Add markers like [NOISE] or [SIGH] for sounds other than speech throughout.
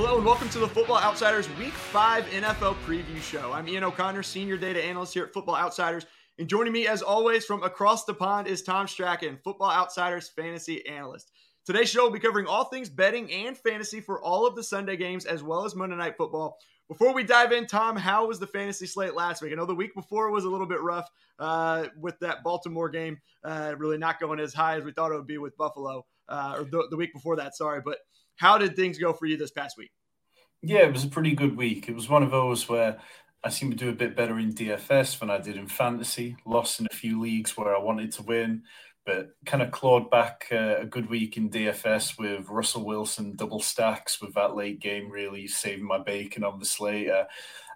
Hello and welcome to the Football Outsiders Week 5 NFL Preview Show. I'm Ian O'Connor, Senior Data Analyst here at Football Outsiders. And joining me, as always, from across the pond is Tom Strachan, Football Outsiders Fantasy Analyst. Today's show will be covering all things betting and fantasy for all of the Sunday games, as well as Monday Night Football. Before we dive in, Tom, how was the fantasy slate last week? I know the week before was a little bit rough uh, with that Baltimore game, uh, really not going as high as we thought it would be with Buffalo, uh, or the, the week before that, sorry. But how did things go for you this past week? Yeah, it was a pretty good week. It was one of those where I seemed to do a bit better in DFS than I did in fantasy. Lost in a few leagues where I wanted to win, but kind of clawed back uh, a good week in DFS with Russell Wilson double stacks with that late game really saving my bacon slate. Uh,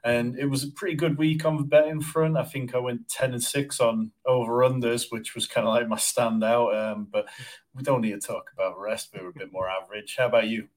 and it was a pretty good week on the betting front. I think I went 10 and 6 on over unders, which was kind of like my standout. Um, but we don't need to talk about rest. We were a bit more average. How about you?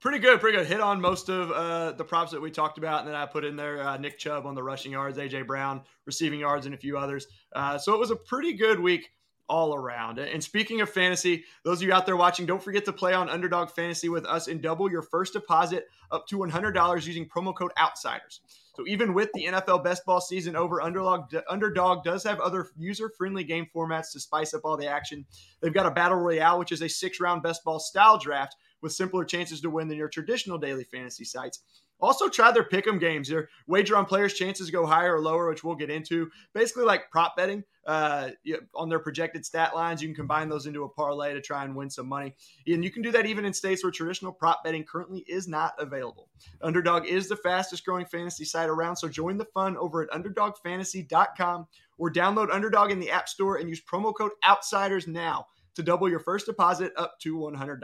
Pretty good, pretty good. Hit on most of uh, the props that we talked about, and then I put in there uh, Nick Chubb on the rushing yards, AJ Brown receiving yards, and a few others. Uh, so it was a pretty good week all around. And speaking of fantasy, those of you out there watching, don't forget to play on Underdog Fantasy with us and double your first deposit up to $100 using promo code OUTSIDERS. So even with the NFL best ball season over, Underdog, Underdog does have other user-friendly game formats to spice up all the action. They've got a Battle Royale, which is a six-round best ball style draft with simpler chances to win than your traditional daily fantasy sites. Also, try their pick'em games. Your wager on players' chances go higher or lower, which we'll get into. Basically, like prop betting uh, on their projected stat lines. You can combine those into a parlay to try and win some money. And you can do that even in states where traditional prop betting currently is not available. Underdog is the fastest growing fantasy site around, so join the fun over at underdogfantasy.com or download Underdog in the App Store and use promo code OUTSIDERS now to double your first deposit up to $100.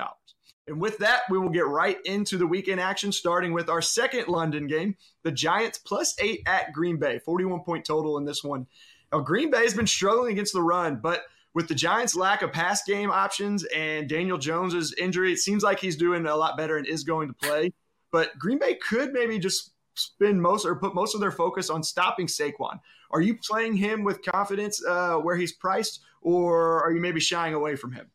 And with that, we will get right into the weekend action, starting with our second London game, the Giants plus eight at Green Bay, 41 point total in this one. Now, Green Bay has been struggling against the run, but with the Giants' lack of pass game options and Daniel Jones's injury, it seems like he's doing a lot better and is going to play. But Green Bay could maybe just spend most or put most of their focus on stopping Saquon. Are you playing him with confidence uh, where he's priced, or are you maybe shying away from him?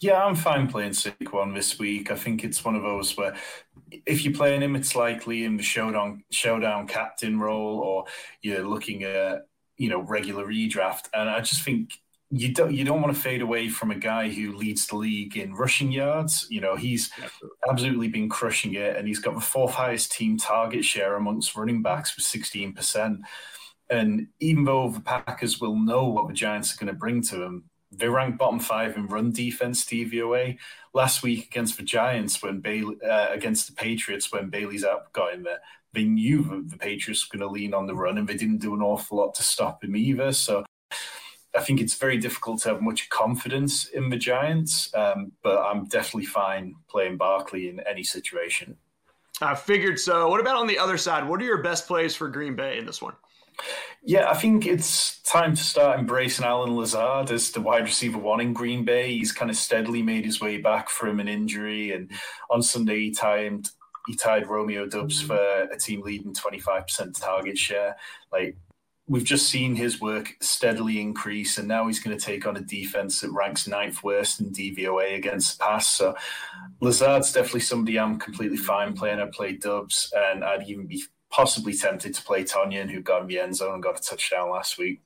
Yeah, I'm fine playing Saquon this week. I think it's one of those where if you're playing him, it's likely in the showdown showdown captain role, or you're looking at you know regular redraft. And I just think you don't you don't want to fade away from a guy who leads the league in rushing yards. You know, he's absolutely been crushing it, and he's got the fourth highest team target share amongst running backs with 16%. And even though the Packers will know what the Giants are going to bring to them, they rank bottom five in run defense DVOA last week against the Giants when Bailey uh, against the Patriots when Bailey Zappe got in there. They knew that the Patriots were going to lean on the run, and they didn't do an awful lot to stop him either. So I think it's very difficult to have much confidence in the Giants, um, but I'm definitely fine playing Barkley in any situation. I figured so. What about on the other side? What are your best plays for Green Bay in this one? Yeah, I think it's time to start embracing Allen Lazard as the wide receiver one in Green Bay. He's kind of steadily made his way back from an injury, and on Sunday he timed he tied Romeo Doubs mm. for a team leading twenty five percent target share. Like we've just seen his work steadily increase, and now he's going to take on a defense that ranks ninth worst in DVOA against the pass. So Lazard's definitely somebody I'm completely fine playing. I play Doubs, and I'd even be possibly tempted to play Tonyan, who got in the end zone and got a touchdown last week.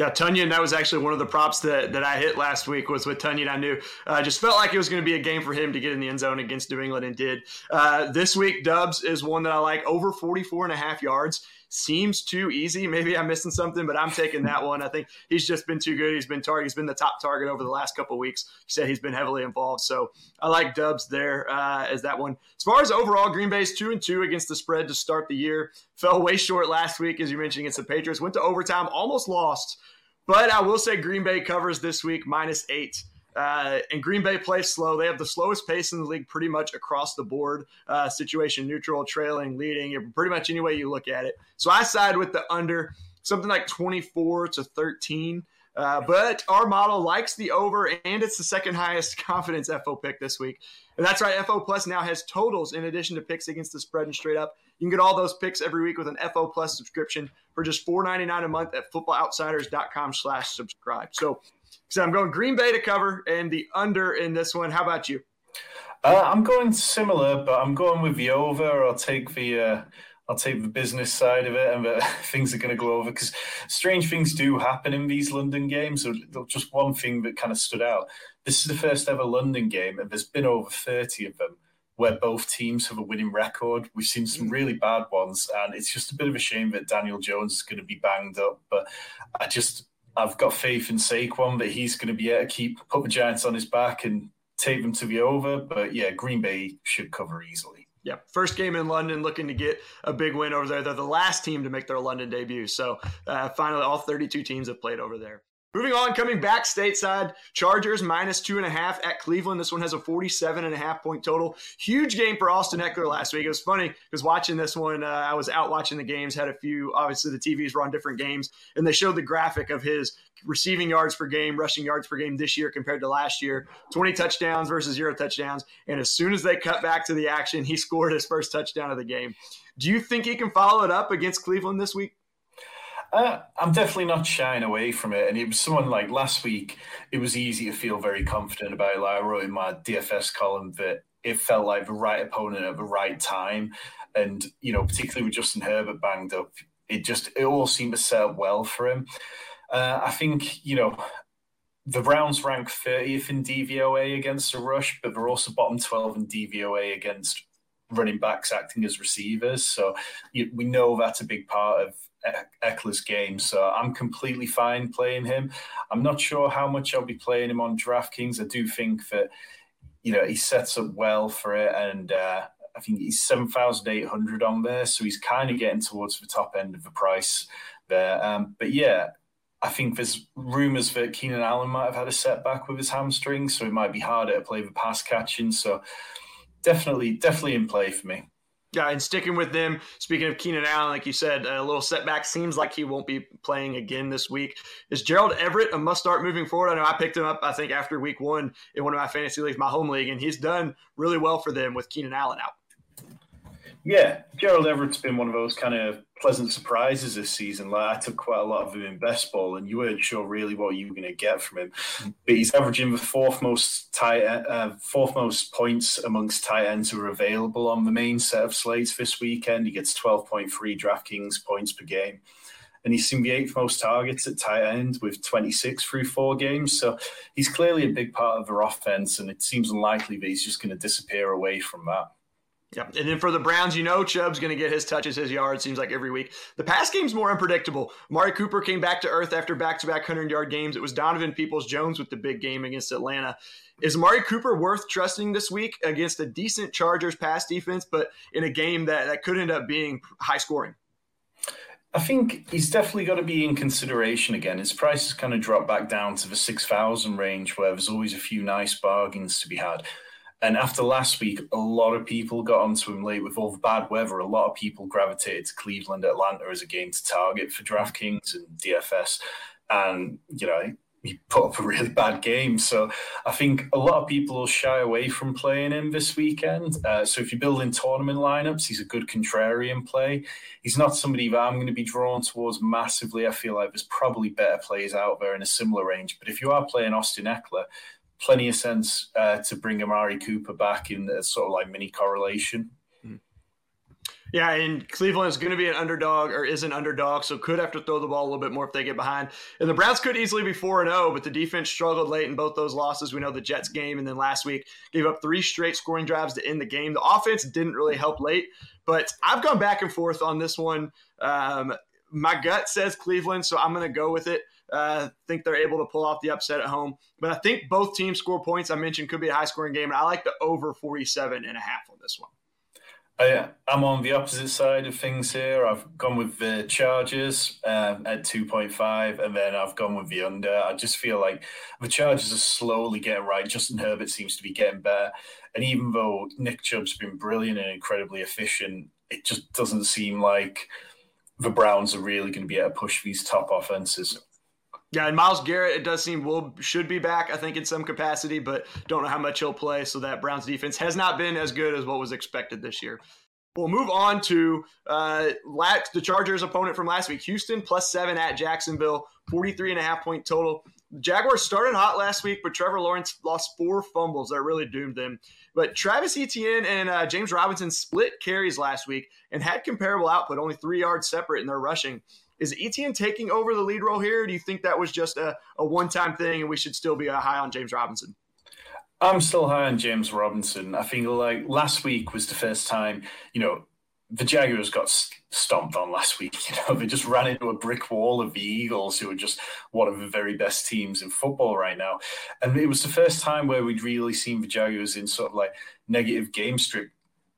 Yeah, Tonyan, that was actually one of the props that, that I hit last week was with Tonyan. I knew I uh, just felt like it was going to be a game for him to get in the end zone against New England and did. Uh, this week, Doubs is one that I like over 44 and a half yards seems too easy. Maybe I'm missing something, but I'm taking that one. I think he's just been too good. He's been target. He's been the top target over the last couple weeks. He said he's been heavily involved. So I like Doubs there uh, as that one. As far as overall, Green Bay's two and two against the spread to start the year. Fell way short last week, as you mentioned, against the Patriots. Went to overtime, almost lost. But I will say Green Bay covers this week minus eight. Uh, and Green Bay plays slow. They have the slowest pace in the league pretty much across the board. Uh, situation neutral, trailing, leading, pretty much any way you look at it. So I side with the under, something like 24 to 13. Uh, but our model likes the over, and it's the second highest [LAUGHS] confidence FO pick this week. And that's right, FO Plus now has totals in addition to picks against the spread and straight up. You can get all those picks every week with an FO Plus subscription for just $4.99 a month at footballoutsiders.com slash subscribe. So so I'm going Green Bay to cover and the under in this one. How about you? Uh, I'm going similar, but I'm going with the over. I'll take the uh, I'll take the business side of it, and the, [LAUGHS] things are going to go over because strange things do happen in these London games. So just one thing that kind of stood out: this is the first ever London game, and there's been over 30 of them where both teams have a winning record. We've seen some really bad ones, and it's just a bit of a shame that Daniel Jones is going to be banged up. But I just I've got faith in Saquon that he's going to be able to keep put the Giants on his back and take them to the over. But yeah, Green Bay should cover easily. Yeah, first game in London, looking to get a big win over there. They're the last team to make their London debut. So uh, finally, all 32 teams have played over there. Moving on, coming back stateside, Chargers minus two and a half at Cleveland. This one has a 47 and a half point total. Huge game for Austin Ekeler last week. It was funny because watching this one, uh, I was out watching the games, had a few, obviously the TVs were on different games, and they showed the graphic of his receiving yards per game, rushing yards per game this year compared to last year 20 touchdowns versus zero touchdowns. And as soon as they cut back to the action, he [LAUGHS] scored his first touchdown of the game. Do you think he can follow it up against Cleveland this week? Uh, I'm definitely not shying away from it. And it was someone like last week, it was easy to feel very confident about. Like I wrote in my DFS column that it felt like the right opponent at the right time. And, you know, particularly with Justin Herbert banged up, it just, it all seemed to set up well for him. Uh, I think, you know, the Browns rank 30th in DVOA against the rush, but they're also bottom 12 in DVOA against running backs acting as receivers. So we know that's a big part of Ekeler's game. So I'm completely fine playing him. I'm not sure how much I'll be playing him on DraftKings. I do think that, you know, he sets up well for it. And uh, I think he's 7,800 on there. So he's kind of getting towards the top end of the price there. Um, but yeah, I think there's rumours that Keenan Allen might have had a setback with his hamstring. So it might be harder to play the pass catching. So definitely, definitely in play for me. Yeah, and sticking with them, speaking of Keenan Allen, like you said, a little setback seems like he won't be playing again this week. Is Gerald Everett a must start moving forward? I know I picked him up, I think, after week one in one of my fantasy leagues, my home league, and he's done really well for them with Keenan Allen out. Yeah, Gerald Everett's been one of those kind of pleasant surprises this season. Like I took quite a lot of him in best ball, and you weren't sure really what you were going to get from him. But he's averaging the fourth most tight, uh, fourth most points amongst tight ends who are available on the main set of slates this weekend. He gets twelve point three DraftKings points per game. And he's seen the eighth most targets at tight end with 26 through four games. So he's clearly a big part of their offense, and it seems unlikely that he's just going to disappear away from that. Yeah, and then for the Browns, you know Chubb's going to get his touches, his yards. Seems like every week. The pass game's more unpredictable. Amari Cooper came back to earth after back-to-back hundred-yard games. It was Donovan Peoples-Jones with the big game against Atlanta. Is Amari Cooper worth trusting this week against a decent Chargers pass defense, but in a game that, that could end up being high scoring? I think he's definitely got to be in consideration again. His price has kind of dropped back down to the 6,000 range where there's always a few nice bargains to be had. And after last week, a lot of people got onto him late with all the bad weather. A lot of people gravitated to Cleveland, Atlanta as a game to target for DraftKings and DFS. And, you know, he put up a really bad game. So I think a lot of people will shy away from playing him this weekend. Uh, so if you're building tournament lineups, he's a good contrarian play. He's not somebody that I'm going to be drawn towards massively. I feel like there's probably better players out there in a similar range. But if you are playing Austin Ekeler, plenty of sense uh, to bring Amari Cooper back in a sort of like mini correlation. Hmm. Yeah, and Cleveland is going to be an underdog or is an underdog, so could have to throw the ball a little bit more if they get behind. And the Browns could easily be 4 0, but the defense struggled late in both those losses. We know the Jets game, and then last week gave up three straight scoring drives to end the game. The offense didn't really help late, but I've gone back and forth on this one. Um, my gut says Cleveland, so I'm going to go with it. Uh, think they're able to pull off the upset at home. But I think both teams score points. I mentioned could be a high scoring game. And I like the over 47 and a half on this one. I, I'm on the opposite side of things here. I've gone with the Chargers um, at 2.5, and then I've gone with the under. I just feel like the Chargers are slowly getting right. Justin Herbert seems to be getting better. And even though Nick Chubb's been brilliant and incredibly efficient, it just doesn't seem like the Browns are really going to be able to push these top offenses. Yeah, and Myles Garrett, it does seem will should be back, I think, in some capacity, but don't know how much he'll play. So that Browns defense has not been as good as what was expected this year. We'll move on to uh, the Chargers' opponent from last week, Houston plus seven at Jacksonville, 43 and a half point total. Jaguars started hot last week, but Trevor Lawrence lost four fumbles that really doomed them. But Travis Etienne and uh, James Robinson split carries last week and had comparable output, only three yards separate in their rushing. Is Etienne taking over the lead role here? do you think that was just a, a one time thing and we should still be uh, high on James Robinson? I'm still high on James Robinson. I think like last week was the first time, you know, the Jaguars got stomped on last week. [LAUGHS] You know, they just ran into a brick wall of the Eagles, who are just one of the very best teams in football right now. And it was the first time where we'd really seen the Jaguars in sort of like negative game streak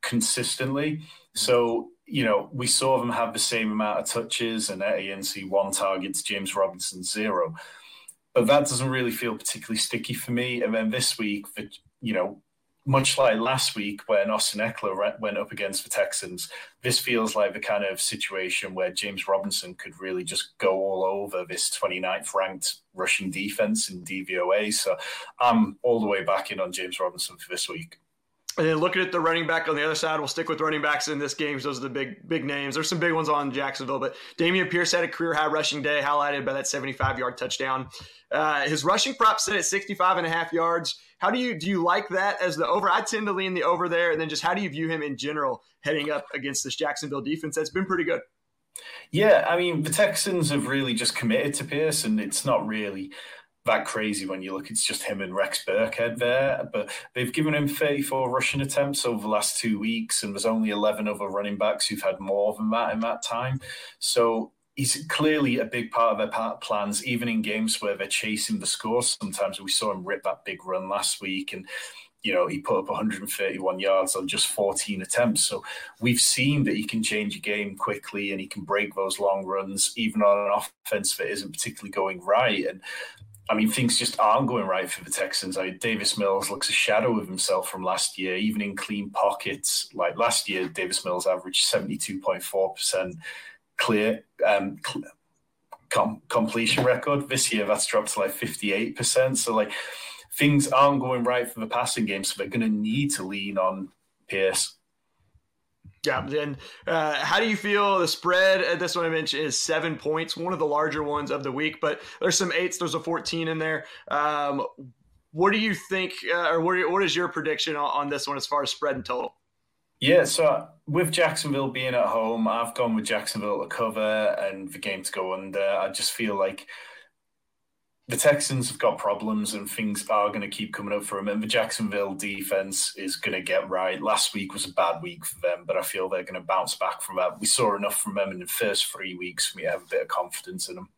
consistently. So, you know, we saw them have the same amount of touches and ANC one targets, James Robinson zero. But that doesn't really feel particularly sticky for me. And then this week, you know, much like last week when Austin Ekeler went up against the Texans, this feels like the kind of situation where James Robinson could really just go all over this 29th ranked rushing defense in DVOA. So I'm all the way back in on James Robinson for this week. And then looking at the running back on the other side, we'll stick with running backs in this game. Those are the big, big names. There's some big ones on Jacksonville, but Dameon Pierce had a career high rushing day, highlighted by that 75 yard touchdown. Uh, his rushing prop set at 65 and a half yards. How do you do you like that as the over? I tend to lean the over there, and then just how do you view him in general heading up against this Jacksonville defense that's been pretty good? Yeah, I mean the Texans have really just committed to Pierce, and it's not really that crazy when you look. It's just him and Rex Burkhead there, but they've given him 34 rushing attempts over the last two weeks, and there's only 11 other running backs who've had more than that in that time. So he's clearly a big part of their plans, even in games where they're chasing the scores. Sometimes we saw him rip that big run last week, and you know he put up 131 yards on just 14 attempts. So we've seen that he can change a game quickly, and he can break those long runs, even on an offense that isn't particularly going right. And I mean, things just aren't going right for the Texans. I, Davis Mills looks a shadow of himself from last year, even in clean pockets. Like last year, Davis Mills averaged 72.4% clear um, cl- com- completion record. This year, that's dropped to like 58%. So, like, things aren't going right for the passing game. So, they're going to need to lean on Pierce. Yeah, and uh, how do you feel? The spread at this one I mentioned is seven points, one of the larger ones of the week, but there's some eights. There's a 14 in there. Um, what do you think, uh, or what, what is your prediction on, on this one as far as spread and total? Yeah, so with Jacksonville being at home, I've gone with Jacksonville to cover and the game to go under. I just feel like the Texans have got problems and things are going to keep coming up for them. And the Jacksonville defense is going to get right. Last week was a bad week for them, but I feel they're going to bounce back from that. We saw enough from them in the first three weeks for me to have a bit of confidence in them.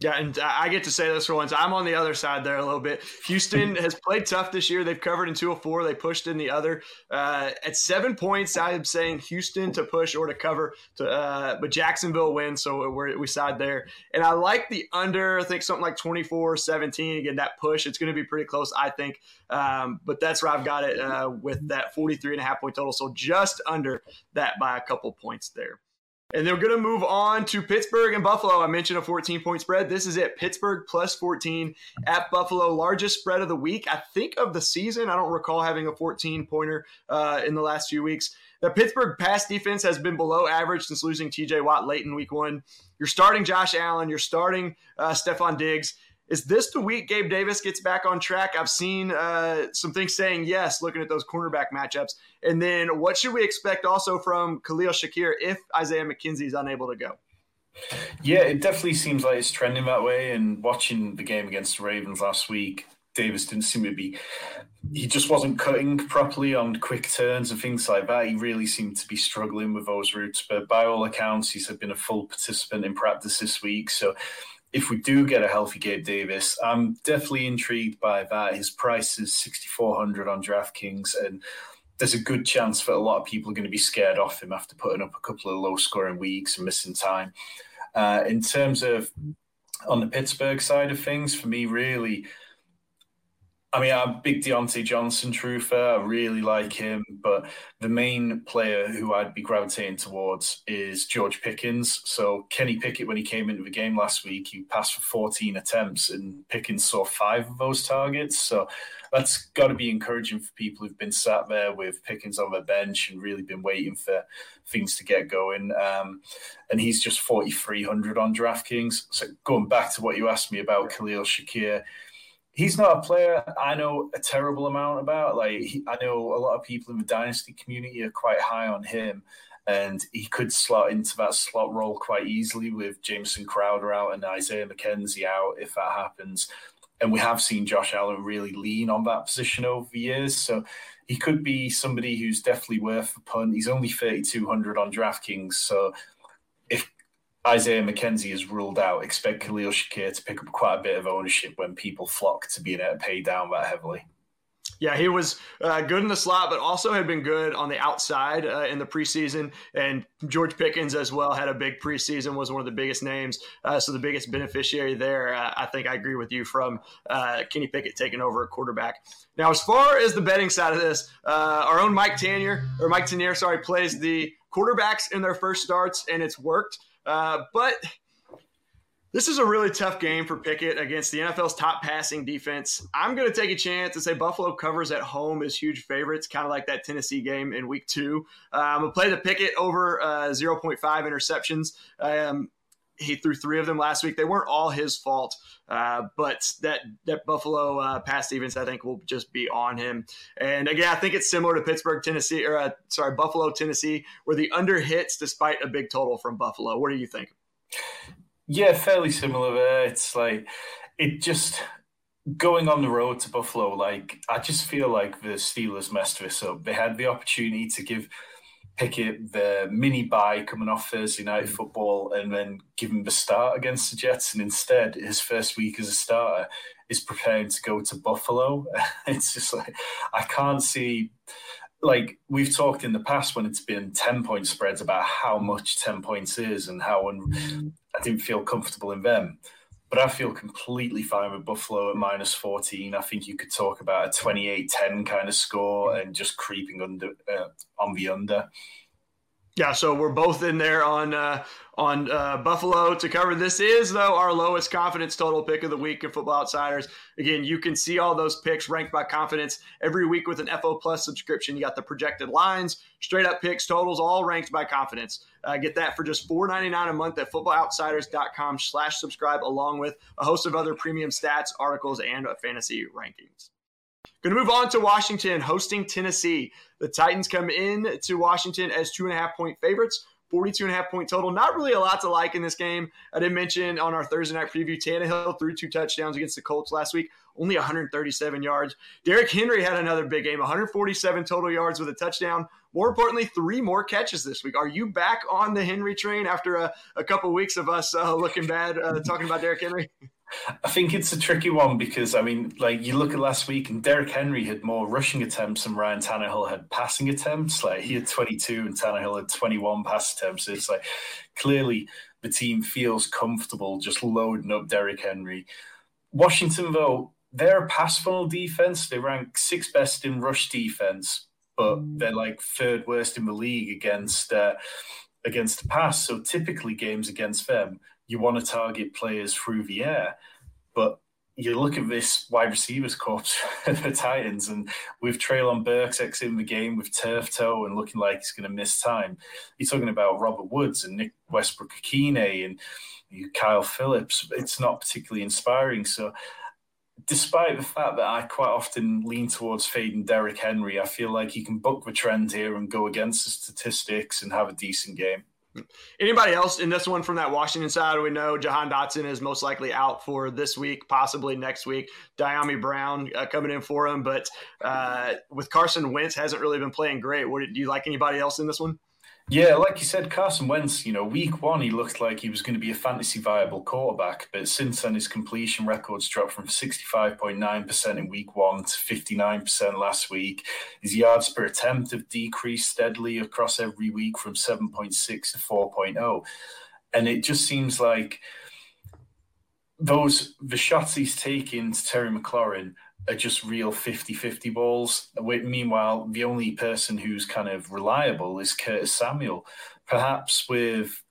Yeah, and I get to say this for once. I'm on the other side there a little bit. Houston [LAUGHS] has played tough this year. They've covered in two of four. They pushed in the other. Uh, at seven points, I'm saying Houston to push or to cover, to, uh, but Jacksonville wins, so we're, we side there. And I like the under. I think something like 24-17. Again, that push. It's going to be pretty close, I think. Um, but that's where I've got it uh, with that 43 and a half point total. So just under that by a couple points there. And they're going to move on to Pittsburgh and Buffalo. I mentioned a 14 point spread. This is it. Pittsburgh plus 14 at Buffalo. Largest spread of the week, I think, of the season. I don't recall having a 14 pointer uh, in the last few weeks. The Pittsburgh pass defense has been below average since losing TJ Watt late in week one. You're starting Josh Allen. You're starting uh, Stefon Diggs. Is this the week Gabe Davis gets back on track? I've seen uh, some things saying yes, looking at those cornerback matchups. And then what should we expect also from Khalil Shakir if Isaiah McKenzie is unable to go? Yeah, it definitely seems like it's trending that way. And watching the game against the Ravens last week, Davis didn't seem to be, he just wasn't cutting properly on quick turns and things like that. He really seemed to be struggling with those routes. But by all accounts, he's been a full participant in practice this week. So if we do get a healthy Gabe Davis, I'm definitely intrigued by that. His price is 6,400 on DraftKings, and there's a good chance that a lot of people are going to be scared off him after putting up a couple of low scoring weeks and missing time. Uh, in terms of on the Pittsburgh side of things, for me, really, I mean, I'm big Diontae Johnson truther. I really like him, but the main player who I'd be gravitating towards is George Pickens. So Kenny Pickett, when he came into the game last week, he passed for 14 attempts, and Pickens saw five of those targets. So that's got to be encouraging for people who've been sat there with Pickens on the bench and really been waiting for things to get going. Um, and he's just 4,300 on DraftKings. So going back to what you asked me about Khalil Shakir he's not a player I know a terrible amount about. Like he, I know a lot of people in the dynasty community are quite high on him, and he could slot into that slot role quite easily with Jameson Crowder out and Isaiah McKenzie out if that happens. And we have seen Josh Allen really lean on that position over the years, so he could be somebody who's definitely worth a punt. He's only thirty two hundred on DraftKings, so if Isaiah McKenzie is ruled out. Expect Khalil Shakir to pick up quite a bit of ownership when people flock to being able to pay down that heavily. Yeah, he was uh, good in the slot, but also had been good on the outside uh, in the preseason. And George Pickens as well had a big preseason, was one of the biggest names. Uh, so the biggest beneficiary there, uh, I think I agree with you from uh, Kenny Pickett taking over a quarterback. Now, as far as the betting side of this, uh, our own Mike Tanier, or Mike Tanier, sorry, plays the quarterbacks in their first starts, and it's worked. Uh, but this is a really tough game for Pickett against the NFL's top passing defense. I'm going to take a chance and say Buffalo covers at home as huge favorites, kind of like that Tennessee game in week two. Uh, I'm going to play the Pickett over uh, 0.5 interceptions. Um, he threw three of them last week. They weren't all his fault, uh, but that that Buffalo uh, pass defense, I think, will just be on him. And again, I think it's similar to Pittsburgh, Tennessee, or uh, sorry, Buffalo, Tennessee, where the under hits despite a big total from Buffalo. What do you think? Yeah, fairly similar there. It's like it just going on the road to Buffalo. Like I just feel like the Steelers messed this up. They had the opportunity to give Pickett the mini buy coming off Thursday night mm. football and then give him the start against the Jets. And instead, his first week as a starter is preparing to go to Buffalo. [LAUGHS] it's just like, I can't see. Like we've talked in the past when it's been 10 point spreads about how much 10 points is and how un- I didn't feel comfortable in them. But I feel completely fine with Buffalo at minus 14. I think you could talk about a 28 10 kind of score and just creeping under uh, on the under. Yeah, so we're both in there on uh, on uh, Buffalo to cover. This is though our lowest confidence total pick of the week in Football Outsiders. Again, you can see all those picks ranked by confidence every week with an FO Plus subscription. You got the projected lines, straight up picks, totals, all ranked by confidence. Uh, get that for just $4.99 a month at footballoutsiders.com slash subscribe, along with a host of other premium stats, articles, and fantasy rankings. Going to move on to Washington hosting Tennessee. The Titans come in to Washington as two and a half point favorites. 42 and a half point total. Not really a lot to like in this game. I did mention on our Thursday night preview, Tannehill threw two touchdowns against the Colts last week, only 137 yards. Derrick Henry had another big game, 147 total yards with a touchdown. More importantly, three more catches this week. Are you back on the Henry train after a, a couple weeks of us uh, looking bad uh, talking about Derrick Henry? [LAUGHS] I think it's a tricky one because I mean, like you look at last week, and Derrick Henry had more rushing attempts than Ryan Tannehill had passing attempts. Like he had 22 and Tannehill had 21 pass attempts. So it's like clearly the team feels comfortable just loading up Derrick Henry. Washington, though, they're a pass funnel defense. They rank sixth best in rush defense, but they're like third worst in the league against uh, against the pass. So typically, games against them you want to target players through the air. But you look at this wide receivers corps [LAUGHS] the Titans, and with Treylon Burks exiting the game with turf toe and looking like he's going to miss time. You're talking about Robert Woods and Nick Westbrook-Ikhine and Kyle Phillips. It's not particularly inspiring. So, despite the fact that I quite often lean towards fading Derrick Henry, I feel like he can buck the trend here and go against the statistics and have a decent game. Anybody else in this one from that Washington side? We know Jahan Dotson is most likely out for this week, possibly next week. Dyami Brown uh, coming in for him, but uh, with Carson Wentz hasn't really been playing great. What do you like? Anybody else in this one? Yeah, like you said, Carson Wentz, you know, week one, he looked like he was going to be a fantasy viable quarterback. But since then, his completion records dropped from 65.9% in week one to 59% last week. His yards per attempt have decreased steadily across every week from 7.6 to 4.0. And it just seems like those, the shots he's taking to Terry McLaurin are just real 50 50 balls. Meanwhile, the only person who's kind of reliable is Curtis Samuel. Perhaps with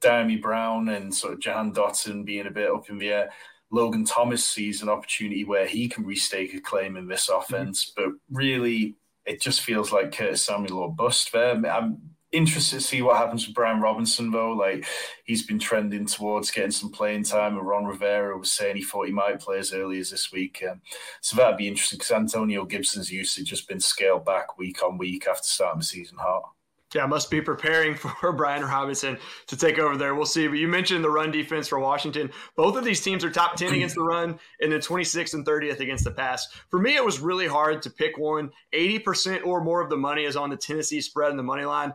Dyami Brown and sort of Jahan Dotson being a bit up in the air, Logan Thomas sees an opportunity where he can restake a claim in this offense. Mm-hmm. But really, it just feels like Curtis Samuel or bust there. I'm interested to see what happens with Brian Robinson, though. Like he's been trending towards getting some playing time, and Ron Rivera was saying he thought he might play as early as this week. Um, so that'd be interesting because Antonio Gibson's usage has just been scaled back week on week after starting the season hot yeah, must be preparing [LAUGHS] for Brian Robinson to take over there. We'll see. But you mentioned the run defense for Washington. Both of these teams are top 10 against the run and then 26th and 30th against the pass. For me, it was really hard to pick one. 80% or more of the money is on the Tennessee spread and the money line.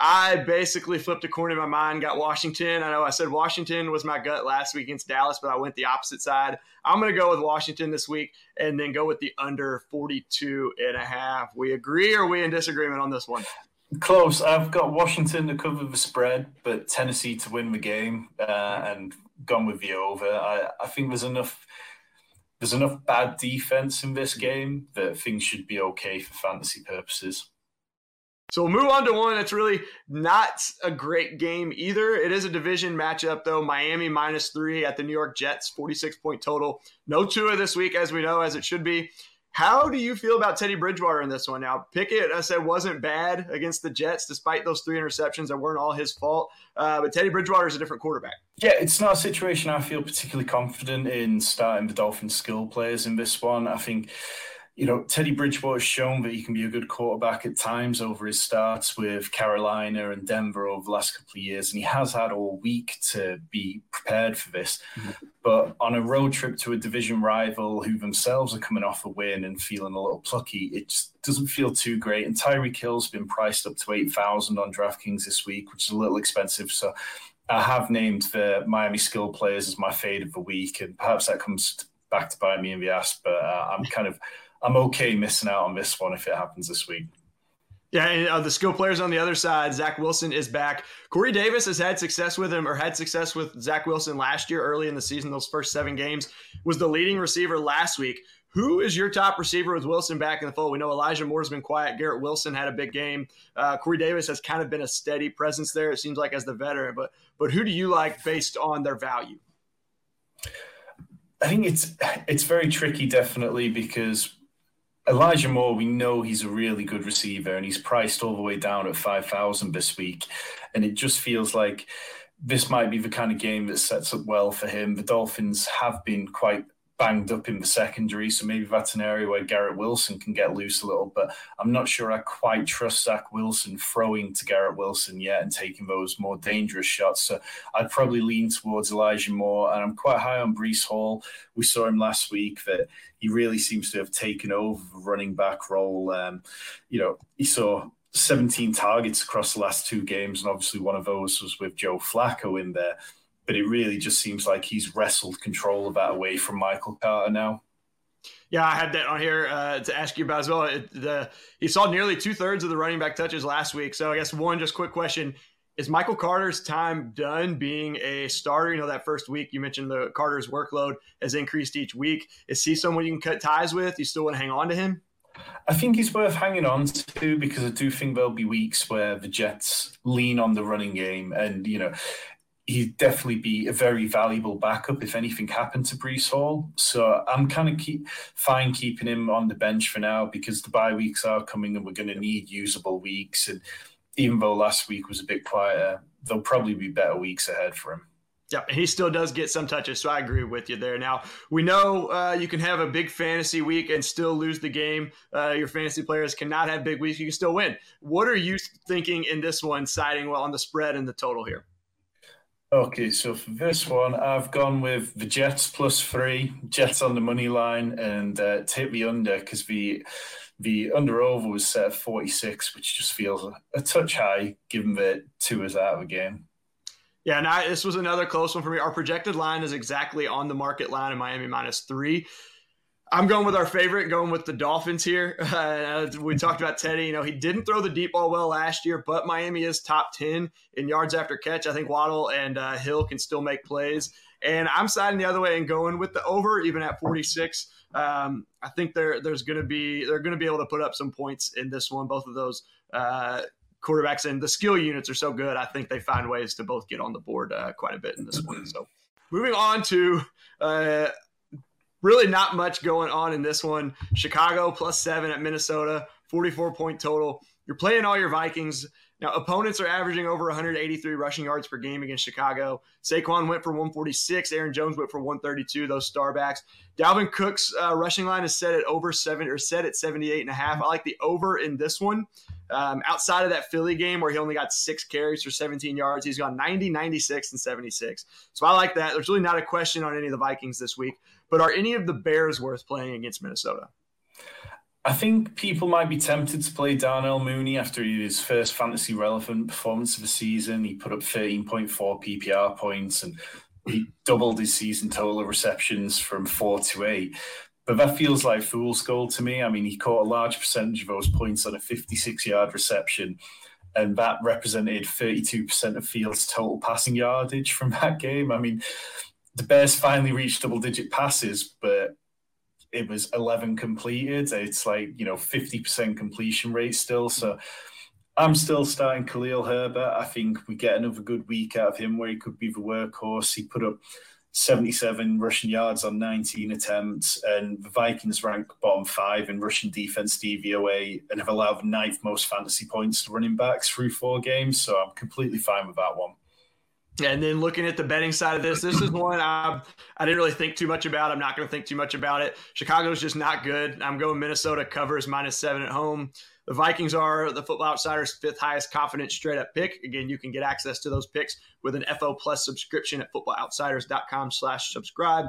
I basically flipped a coin in my mind, got Washington. I know I said Washington was my gut last week against Dallas, but I went the opposite side. I'm going to go with Washington this week and then go with the under 42 and a half. We agree or we in disagreement on this one? Close. I've got Washington to cover the spread, but Tennessee to win the game, uh, and gone with the over. I, I think there's enough there's enough bad defense in this game that things should be okay for fantasy purposes. So we'll move on to one that's really not a great game either. It is a division matchup, though. Miami minus three at the New York Jets, 46 point total. No Tua this week, as we know, as it should be. How do you feel about Teddy Bridgewater in this one? Now, Pickett, I said, wasn't bad against the Jets, despite those three interceptions that weren't all his fault. Uh, but Teddy Bridgewater is a different quarterback. Yeah, it's not a situation I feel particularly confident in starting the Dolphins skill players in this one. I think you know, Teddy Bridgewater has shown that he can be a good quarterback at times over his starts with Carolina and Denver over the last couple of years. And he has had all week to be prepared for this. Mm-hmm. But on a road trip to a division rival who themselves are coming off a win and feeling a little plucky, it just doesn't feel too great. And Tyreek Hill's been priced up to 8,000 on DraftKings this week, which is a little expensive. So I have named the Miami skill players as my fade of the week. And perhaps that comes back to bite me in the ass, but uh, I'm kind of I'm okay missing out on this one if it happens this week. Yeah, and uh, the skill players on the other side, Zach Wilson is back. Corey Davis has had success with him, or had success with Zach Wilson last year, early in the season. Those first seven games was the leading receiver last week. Who is your top receiver with Wilson back in the fold? We know Elijah Moore's been quiet. Garrett Wilson had a big game. Uh, Corey Davis has kind of been a steady presence there. It seems like as the veteran, but but who do you like based on their value? I think it's it's very tricky, definitely, because Elijah Moore, we know he's a really good receiver and he's priced all the way down at 5,000 this week. And it just feels like this might be the kind of game that sets up well for him. The Dolphins have been quite banged up in the secondary. So maybe that's an area where Garrett Wilson can get loose a little. But I'm not sure I quite trust Zach Wilson throwing to Garrett Wilson yet and taking those more dangerous shots. So I'd probably lean towards Elijah Moore. And I'm quite high on Breece Hall. We saw him last week that he really seems to have taken over the running back role. Um, you know, he saw 17 targets across the last two games, and obviously one of those was with Joe Flacco in there but it really just seems like he's wrestled control of that away from Michael Carter now. Yeah, I had that on here uh, to ask you about as well. It, the, he saw nearly two thirds of the running back touches last week. So I guess one just quick question: Is Michael Carter's time done being a starter? You know, that first week you mentioned the Carter's workload has increased each week. Is he someone you can cut ties with? You still want to hang on to him? I think he's worth hanging on to because I do think there'll be weeks where the Jets lean on the running game, and you know, he'd definitely be a very valuable backup if anything happened to Breece Hall. So I'm kind of keep, fine keeping him on the bench for now because the bye weeks are coming and we're going to need usable weeks. And even though last week was a bit quieter, there'll probably be better weeks ahead for him. Yeah, and he still does get some touches, so I agree with you there. Now we know uh, you can have a big fantasy week and still lose the game. Uh, your fantasy players cannot have big weeks; you can still win. What are you thinking in this one, siding well on the spread and the total here? Okay, so for this one, I've gone with the Jets plus three, Jets on the money line, and uh, take the under because the the under over was set at 46, which just feels a, a touch high given that Tua is out of the game. Yeah, and I, this was another close one for me. Our projected line is exactly on the market line in Miami minus three. I'm going with our favorite, going with the Dolphins here. [LAUGHS] Uh, we talked about Teddy. You know, he didn't throw the deep ball well last year, but Miami is top 10 in yards after catch. I think Waddle and uh, Hill can still make plays. And I'm siding the other way and going with the over, even at 46. Um, I think there there's going to be they're going to be able to put up some points in this one. Both of those uh, quarterbacks and the skill units are so good. I think they find ways to both get on the board uh, quite a bit in this one. So moving on to uh, really not much going on in this one. Chicago plus seven at Minnesota, 44 point total. You're playing all your Vikings. Now, opponents are averaging over 183 rushing yards per game against Chicago. Saquon went for 146. Aaron Jones went for 132. Those starbacks. Dalvin Cook's uh, rushing line is set at over seven or set at 78 and a half. I like the over in this one. Um, outside of that Philly game where he only got six carries for 17 yards, he's gone 90, 96, and 76. So I like that. There's really not a question on any of the Vikings this week. But are any of the Bears worth playing against Minnesota? I think people might be tempted to play Darnell Mooney after his first fantasy relevant performance of the season. He put up 13.4 PPR points and he doubled his season total of receptions from four to eight. But that feels like fool's gold to me. I mean, he caught a large percentage of those points on a 56 yard reception, and that represented 32% of Fields' total passing yardage from that game. I mean, the Bears finally reached double digit passes, but it was 11 completed. It's like, you know, 50% completion rate still. So I'm still starting Khalil Herbert. I think we get another good week out of him where he could be the workhorse. He put up 77 rushing yards on 19 attempts, and the Vikings rank bottom five in rushing defense DVOA and have allowed the ninth most fantasy points to running backs through four games. So I'm completely fine with that one. And then looking at the betting side of this, this is one I I didn't really think too much about. I'm not going to think too much about it. Chicago's just not good. I'm going Minnesota covers minus seven at home. The Vikings are the Football Outsiders' fifth highest confidence straight up pick. Again, you can get access to those picks with an FO Plus subscription at footballoutsiders.com/slash/subscribe.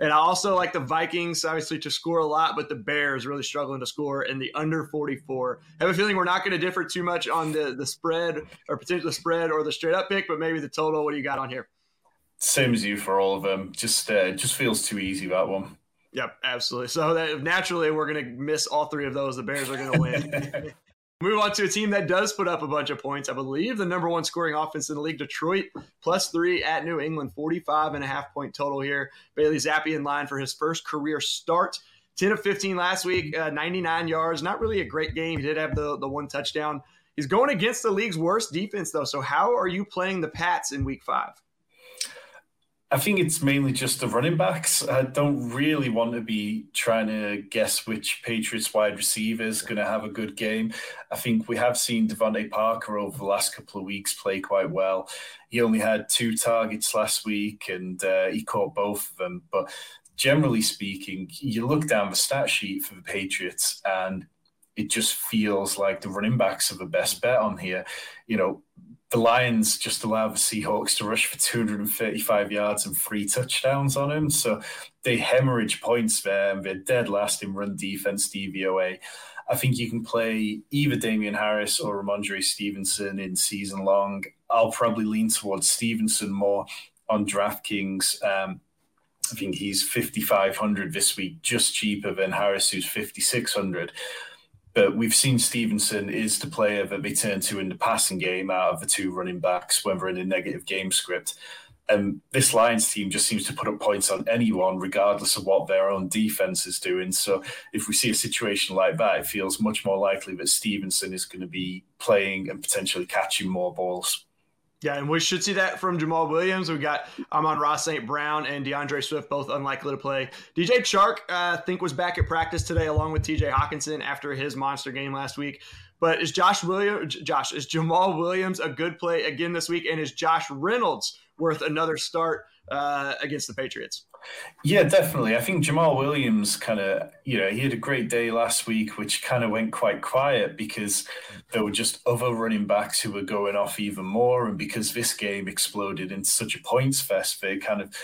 And I also like the Vikings, obviously, to score a lot, but the Bears really struggling to score in the under 44. I have a feeling we're not going to differ too much on the, the spread or potentially the spread or the straight up pick, but maybe the total. What do you got on here? Same as you for all of them. Just uh, just feels too easy that one. Yep, absolutely. So that naturally we're going to miss all three of those. The Bears are going to win. [LAUGHS] Move on to a team that does put up a bunch of points. I believe the number one scoring offense in the league, Detroit, plus three at New England, 45 and a half point total here. Bailey Zappe in line for his first career start. 10 of 15 last week, uh, 99 yards. Not really a great game. He did have the, the one touchdown. He's going against the league's worst defense, though. So, how are you playing the Pats in week five? I think it's mainly just the running backs. I don't really want to be trying to guess which Patriots wide receiver is going to have a good game. I think we have seen DeVante Parker over the last couple of weeks play quite well. He only had two targets last week and uh, he caught both of them. But generally speaking, you look down the stat sheet for the Patriots and it just feels like the running backs are the best bet on here. You know, the Lions just allow the Seahawks to rush for 235 yards and three touchdowns on him. So they hemorrhage points there and they're dead last in run defense DVOA. I think you can play either Damien Harris or Rhamondre Stevenson in season long. I'll probably lean towards Stevenson more on DraftKings. Um, I think he's 5,500 this week, just cheaper than Harris, who's 5,600. But we've seen Stevenson is the player that they turn to in the passing game out of the two running backs when we're in a negative game script. And this Lions team just seems to put up points on anyone, regardless of what their own defense is doing. So if we see a situation like that, it feels much more likely that Stevenson is going to be playing and potentially catching more balls. Yeah, and we should see that from Jamaal Williams. We got Amon-Ra St. Brown and D'Andre Swift both unlikely to play. DJ Chark, uh, I think, was back at practice today along with TJ Hockenson after his monster game last week. But is Josh Williams, Josh, is Jamaal Williams a good play again this week? And is Josh Reynolds worth another start uh, against the Patriots? Yeah, definitely. I think Jamaal Williams kind of, you know, he had a great day last week, which kind of went quite quiet because there were just other running backs who were going off even more. And because this game exploded into such a points fest, they kind of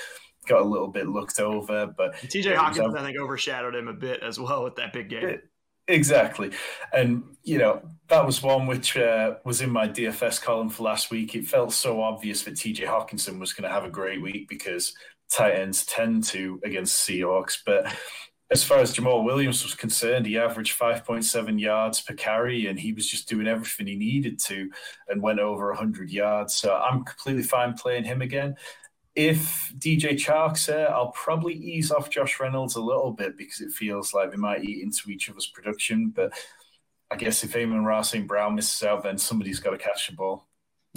got a little bit looked over. But TJ Hockenson, I think, overshadowed him a bit as well with that big game. Exactly. And, you know, that was one which uh, was in my DFS column for last week. It felt so obvious that TJ Hockenson was going to have a great week because tight ends tend to against Seahawks. But as far as Jamaal Williams was concerned, he averaged 5.7 yards per carry and he was just doing everything he needed to and went over 100 yards. So I'm completely fine playing him again. If DJ Chark's there, I'll probably ease off Josh Reynolds a little bit because it feels like they might eat into each other's production. But I guess if Amon-Ra St. Brown misses out, then somebody's got to catch the ball.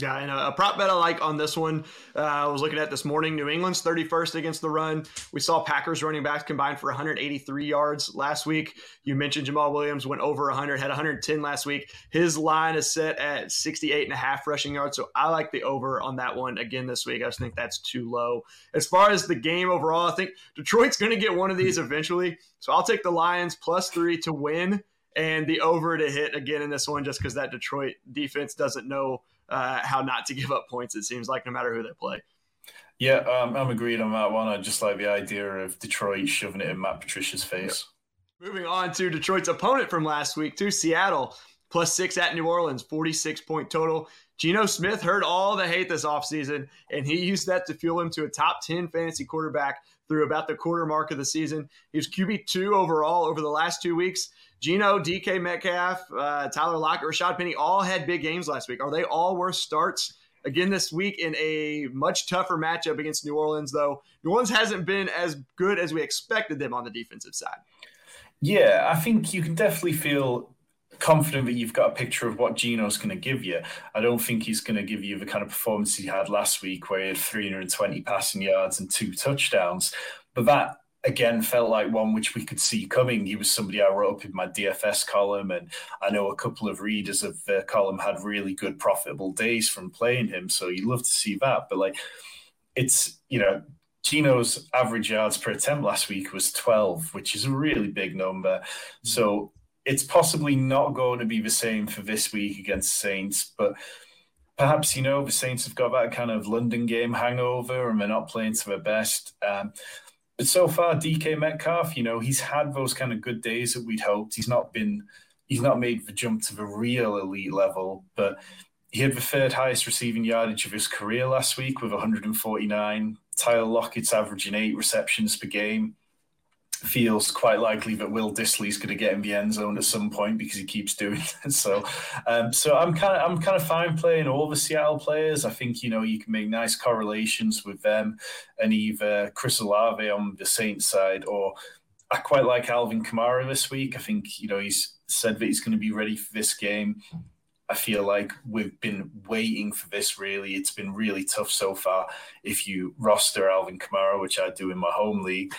Yeah, and a, prop bet I like on this one, uh, I was looking at this morning. New England's 31st against the run. We saw Packers running backs combined for 183 yards last week. You mentioned Jamaal Williams went over 100, had 110 last week. His line is set at 68 and a half rushing yards, so I like the over on that one again this week. I just think that's too low. As far as the game overall, I think Detroit's going to get one of these eventually, so I'll take the Lions plus three to win and the over to hit again in this one just because that Detroit defense doesn't know – uh, how not to give up points. It seems like no matter who they play. Yeah, um, I'm agreed on that one. I just like the idea of Detroit shoving it in Matt Patricia's face. Moving on to Detroit's opponent from last week, to Seattle, plus six at New Orleans, 46 point total. Geno Smith heard all the hate this offseason, and he used that to fuel him to a top 10 fantasy quarterback through about the quarter mark of the season. He was QB2 overall over the last two weeks. Geno, DK Metcalf, uh, Tyler Lockett, Rashad Penny all had big games last week. Are they all worth starts? Again this week in a much tougher matchup against New Orleans, though. New Orleans hasn't been as good as we expected them on the defensive side. Yeah, I think you can definitely feel confident that you've got a picture of what Geno's going to give you. I don't think he's going to give you the kind of performance he had last week, where he had 320 passing yards and two touchdowns. But that again felt like one which we could see coming. He was somebody I wrote up in my DFS column, and I know a couple of readers of the column had really good profitable days from playing him. So you love to see that. But like, it's you know. Geno's average yards per attempt last week was 12, which is a really big number. So it's possibly not going to be the same for this week against Saints, but perhaps you know the Saints have got that kind of London game hangover and they're not playing to their best. Um, but so far, DK Metcalf, you know, he's had those kind of good days that we'd hoped. He's not been, he's not made the jump to the real elite level, but he had the third highest receiving yardage of his career last week with 149. Tyler Lockett's averaging eight receptions per game feels quite likely that Will Dissly's going to get in the end zone at some point because he keeps doing [LAUGHS] it. So, um, so I'm kind of I'm kind of fine playing all the Seattle players. I think you know you can make nice correlations with them, and either Chris Olave on the Saints side, or I quite like Alvin Kamara this week. I think you know he's said that he's going to be ready for this game. I feel like we've been waiting for this really. It's been really tough so far. If you roster Alvin Kamara, which I do in my home league,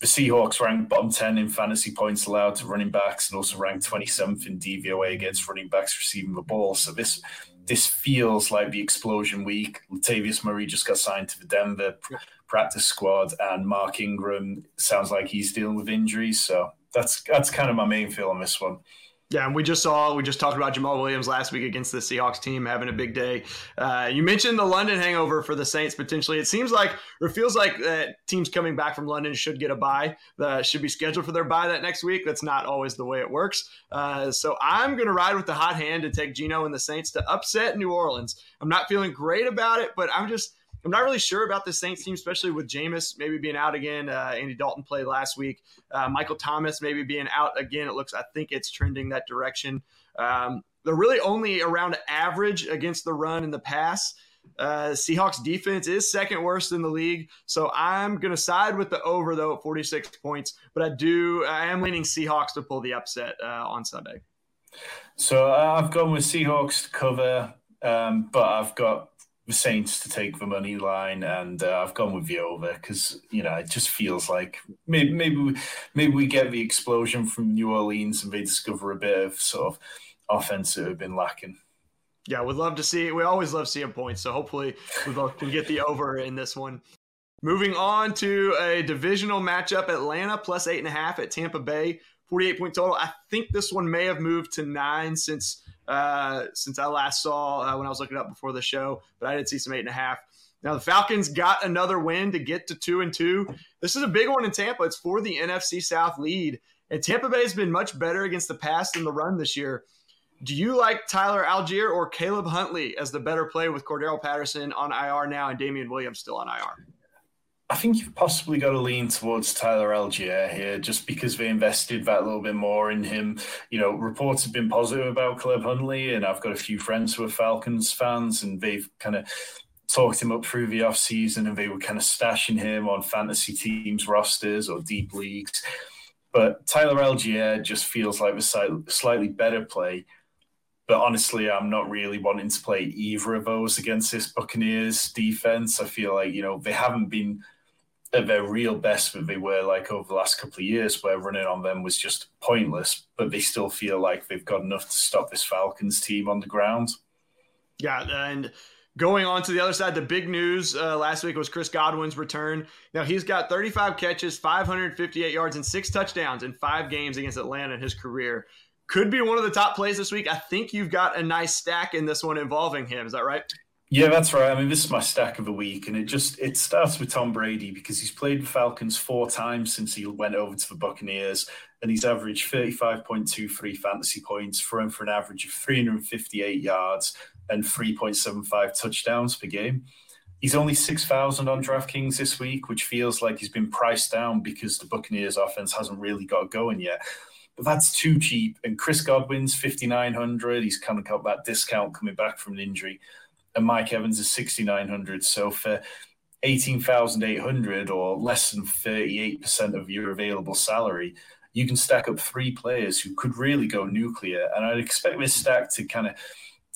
the Seahawks ranked bottom 10 in fantasy points allowed to running backs and also ranked 27th in DVOA against running backs receiving the ball. So this this feels like the explosion week. Latavius Murray just got signed to the Denver practice squad, and Mark Ingram sounds like he's dealing with injuries. So that's that's kind of my main feel on this one. Yeah, and we just saw, we just talked about Jamaal Williams last week against the Seahawks team having a big day. Uh, you mentioned the London hangover for the Saints potentially. It seems like, or feels like that teams coming back from London should get a bye, uh, should be scheduled for their bye that next week. That's not always the way it works. Uh, so I'm going to ride with the hot hand to take Geno and the Saints to upset New Orleans. I'm not feeling great about it, but I'm just, I'm not really sure about the Saints team, especially with Jameis maybe being out again. Uh, Andy Dalton played last week. Uh, Michael Thomas maybe being out again. It looks, I think it's trending that direction. Um, they're really only around average against the run and the pass. Uh, Seahawks defense is second worst in the league, so I'm going to side with the over though at 46 points. But I do, I am leaning Seahawks to pull the upset uh, on Sunday. So uh, I've gone with Seahawks to cover, um, but I've got the Saints to take the money line, and uh, I've gone with the over because you know it just feels like maybe maybe we, maybe we get the explosion from New Orleans and they discover a bit of sort of offense that have been lacking. Yeah, we'd love to see. We always love seeing points, so hopefully we both can get the over in this one. Moving on to a divisional matchup: Atlanta plus eight and a half at Tampa Bay, forty-eight point total. I think this one may have moved to nine since uh, since I last saw uh, when I was looking up before the show, but I did see some eight and a half. Now the Falcons got another win to get to two and two. This is a big one in Tampa. It's for the NFC South lead, and Tampa Bay has been much better against the pass than the run this year. Do you like Tyler Allgeier or Caleb Huntley as the better play with Cordarrelle Patterson on IR now and Damien Williams still on IR? I think you've possibly got to lean towards Tyler Allgeier here, just because they invested that little bit more in him. You know, reports have been positive about Caleb Huntley, and I've got a few friends who are Falcons fans, and they've kind of talked him up through the offseason and they were kind of stashing him on fantasy teams rosters or deep leagues. But Tyler Allgeier just feels like the slightly better play. But honestly, I'm not really wanting to play either of those against this Buccaneers defense. I feel like, you know, they haven't been at their real best that they were like over the last couple of years, where running on them was just pointless, but they still feel like they've got enough to stop this Falcons team on the ground. Yeah, and Going on to the other side, the big news uh, last week was Chris Godwin's return. Now he's got 35 catches, 558 yards, and six touchdowns in five games against Atlanta in his career. Could be one of the top plays this week. I think you've got a nice stack in this one involving him. Is that right? Yeah, that's right. I mean, this is my stack of the week, and it just it starts with Tom Brady because he's played the Falcons four times since he went over to the Buccaneers, and he's averaged 35.23 fantasy points, thrown for an average of 358 yards and 3.75 touchdowns per game. He's only 6,000 on DraftKings this week, which feels like he's been priced down because the Buccaneers offense hasn't really got going yet. But that's too cheap. And Chris Godwin's 5,900. He's kind of got that discount coming back from an injury. And Mike Evans is 6,900. So for 18,800 or less than 38% of your available salary, you can stack up three players who could really go nuclear. And I'd expect this stack to kind of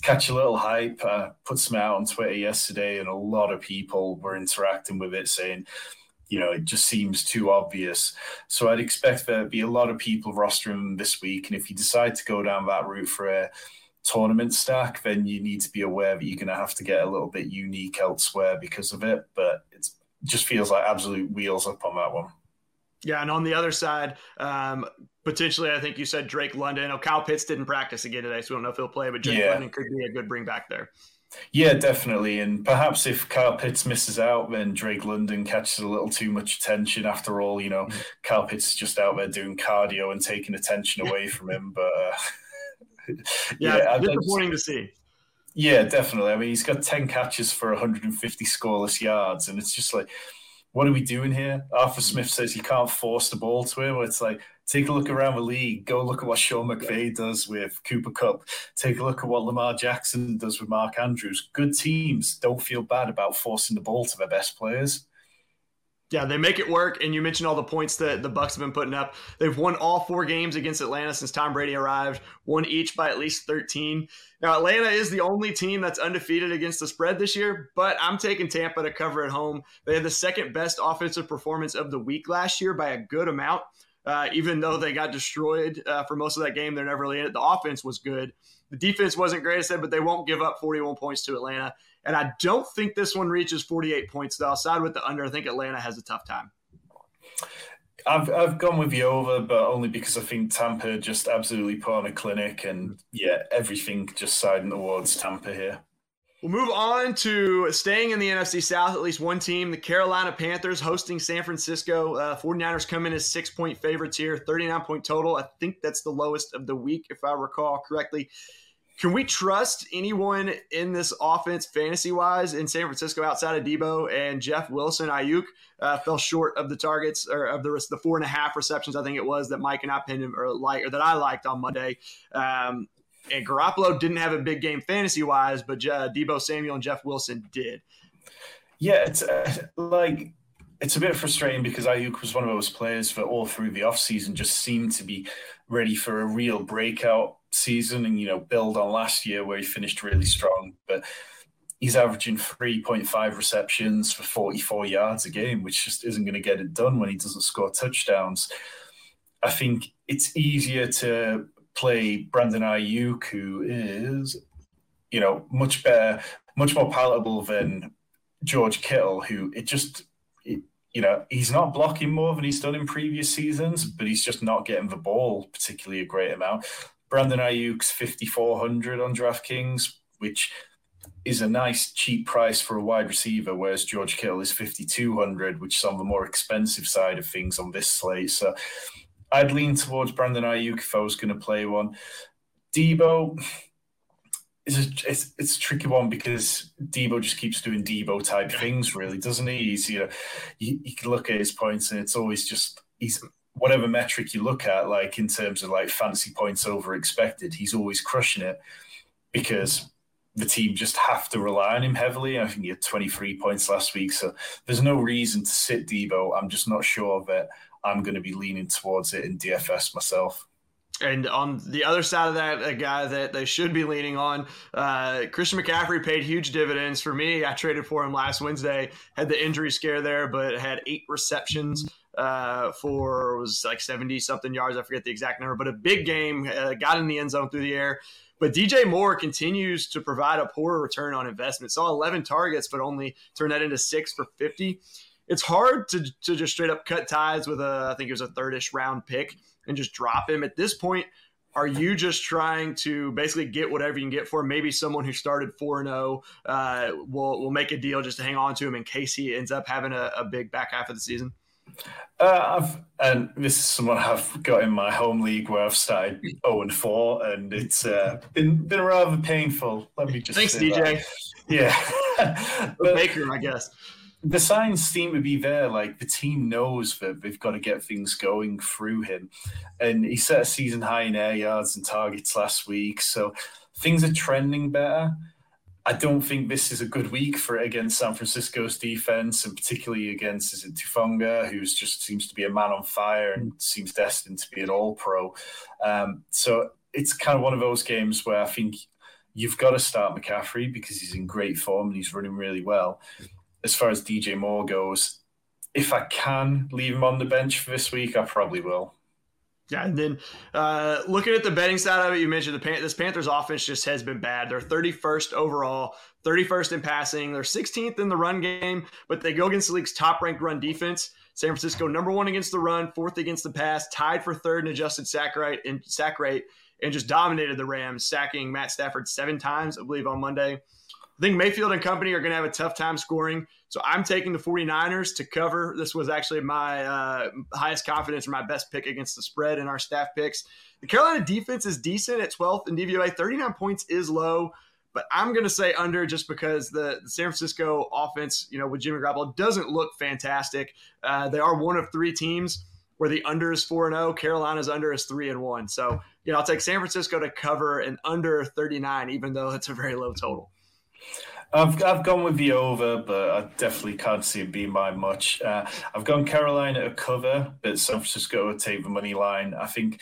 catch a little hype. Uh, put some out on Twitter yesterday, and a lot of people were interacting with it, saying, you know, it just seems too obvious. So I'd expect there'd be a lot of people rostering this week. And if you decide to go down that route for a tournament stack, then you need to be aware that you're going to have to get a little bit unique elsewhere because of it. But it just feels like absolute wheels up on that one. Yeah, and on the other side, um, potentially, I think you said Drake London. Oh, Kyle Pitts didn't practice again today, so we don't know if he'll play, but Drake yeah. London could be a good bring back there. Yeah, definitely. And perhaps if Kyle Pitts misses out, then Drake London catches a little too much attention. After all, you know, mm-hmm. Kyle Pitts is just out there doing cardio and taking attention [LAUGHS] away from him. But uh, yeah, yeah disappointing to see. Yeah, definitely. I mean, he's got 10 catches for 150 scoreless yards. And it's just like, what are we doing here? Arthur Smith says you can't force the ball to him. It's like, take a look around the league. Go look at what Sean McVay does with Cooper Kupp. Take a look at what Lamar Jackson does with Mark Andrews. Good teams don't feel bad about forcing the ball to their best players. Yeah, they make it work. And you mentioned all the points that the Bucks have been putting up. They've won all four games against Atlanta since Tom Brady arrived, won each by at least 13. Now, Atlanta is the only team that's undefeated against the spread this year, but I'm taking Tampa to cover at home. They had the second best offensive performance of the week last year by a good amount. Uh, even though they got destroyed uh, for most of that game, they're never really in it. The offense was good. The defense wasn't great, I said, but they won't give up 41 points to Atlanta. And I don't think this one reaches 48 points, though. I'll side with the under. I think Atlanta has a tough time. I've I've gone with the over, but only because I think Tampa just absolutely put on a clinic, and yeah, everything just siding towards Tampa here. We'll move on to staying in the NFC South, at least one team, the Carolina Panthers hosting San Francisco. Uh, 49ers come in as six point favorites here, 39 point total. I think that's the lowest of the week, if I recall correctly. Can we trust anyone in this offense, fantasy wise, in San Francisco outside of Deebo and Jeff Wilson? Aiyuk uh, fell short of the targets or of the the four and a half receptions, I think it was that Mike and I pinned him or like or that I liked on Monday. Um, and Garoppolo didn't have a big game fantasy wise, but uh, Deebo Samuel and Jeff Wilson did. Yeah, it's uh, like it's a bit frustrating because Aiyuk was one of those players that all through the offseason just seemed to be ready for a real breakout season and, you know, build on last year where he finished really strong. But he's averaging 3.5 receptions for 44 yards a game, which just isn't going to get it done when he doesn't score touchdowns. I think it's easier to play Brandon Aiyuk, who is, you know, much better, much more palatable than George Kittle, who it just, you know, he's not blocking more than he's done in previous seasons, but he's just not getting the ball particularly a great amount. Brandon Aiyuk's 5,400 on DraftKings, which is a nice cheap price for a wide receiver, whereas George Kittle is 5,200, which is on the more expensive side of things on this slate. So I'd lean towards Brandon Aiyuk if I was going to play one. Deebo is a, it's, it's a tricky one because Deebo just keeps doing Deebo type things, really, doesn't he? He's, you know, you, you can look at his points and it's always just, he's whatever metric you look at, like in terms of like fancy points over expected, he's always crushing it because the team just have to rely on him heavily. I think he had 23 points last week, so there's no reason to sit Deebo. I'm just not sure that I'm going to be leaning towards it in DFS myself. And on the other side of that, a guy that they should be leaning on, uh, Christian McCaffrey paid huge dividends for me. I traded for him last Wednesday, had the injury scare there, but had eight receptions uh, for was like 70 something yards. I forget the exact number, but a big game, uh, got in the end zone through the air. But DJ Moore continues to provide a poor return on investment. Saw 11 targets, but only turned that into six for 50. It's hard to, to just straight up cut ties with a, I think it was a thirdish round pick and just drop him. At this point, are you just trying to basically get whatever you can get for him? Maybe someone who started 4 0 uh, will, will make a deal just to hang on to him in case he ends up having a, a big back half of the season? Uh, I've, and this is someone I've got in my home league where I've started 0 and 4, and it's uh, been been rather painful. Let me just thanks, DJ. That. Yeah, [LAUGHS] Baker, I guess. The signs seem to be there. Like the team knows that they've got to get things going through him, and he set a season high in air yards and targets last week. So things are trending better. I don't think this is a good week for against San Francisco's defense, and particularly against is it Hufanga, who just seems to be a man on fire and seems destined to be an All Pro. Um, so it's kind of one of those games where I think you've got to start McCaffrey because he's in great form and he's running really well. As far as DJ Moore goes, if I can leave him on the bench for this week, I probably will. Yeah, and then uh, looking at the betting side of it, you mentioned the Pan- this Panthers offense just has been bad. They're 31st overall, 31st in passing. They're 16th in the run game, but they go against the league's top-ranked run defense. San Francisco number one against the run, fourth against the pass, tied for third in adjusted sack rate and sack rate, and just dominated the Rams, sacking Matt Stafford seven times, I believe, on Monday. I think Mayfield and company are going to have a tough time scoring. So I'm taking the 49ers to cover. This was actually my uh, highest confidence or my best pick against the spread in our staff picks. The Carolina defense is decent at 12th in DVOA. 39 points is low, but I'm going to say under just because the, the, San Francisco offense, you know, with Jimmy Garoppolo doesn't look fantastic. Uh, they are one of three teams where the under is 4 0. Carolina's under is 3 and 1. So, you know, I'll take San Francisco to cover an under 39, even though it's a very low total. I've I've gone with the over, but I definitely can't see it being by much. Uh, I've gone Carolina to cover, but San Francisco would take the money line. I think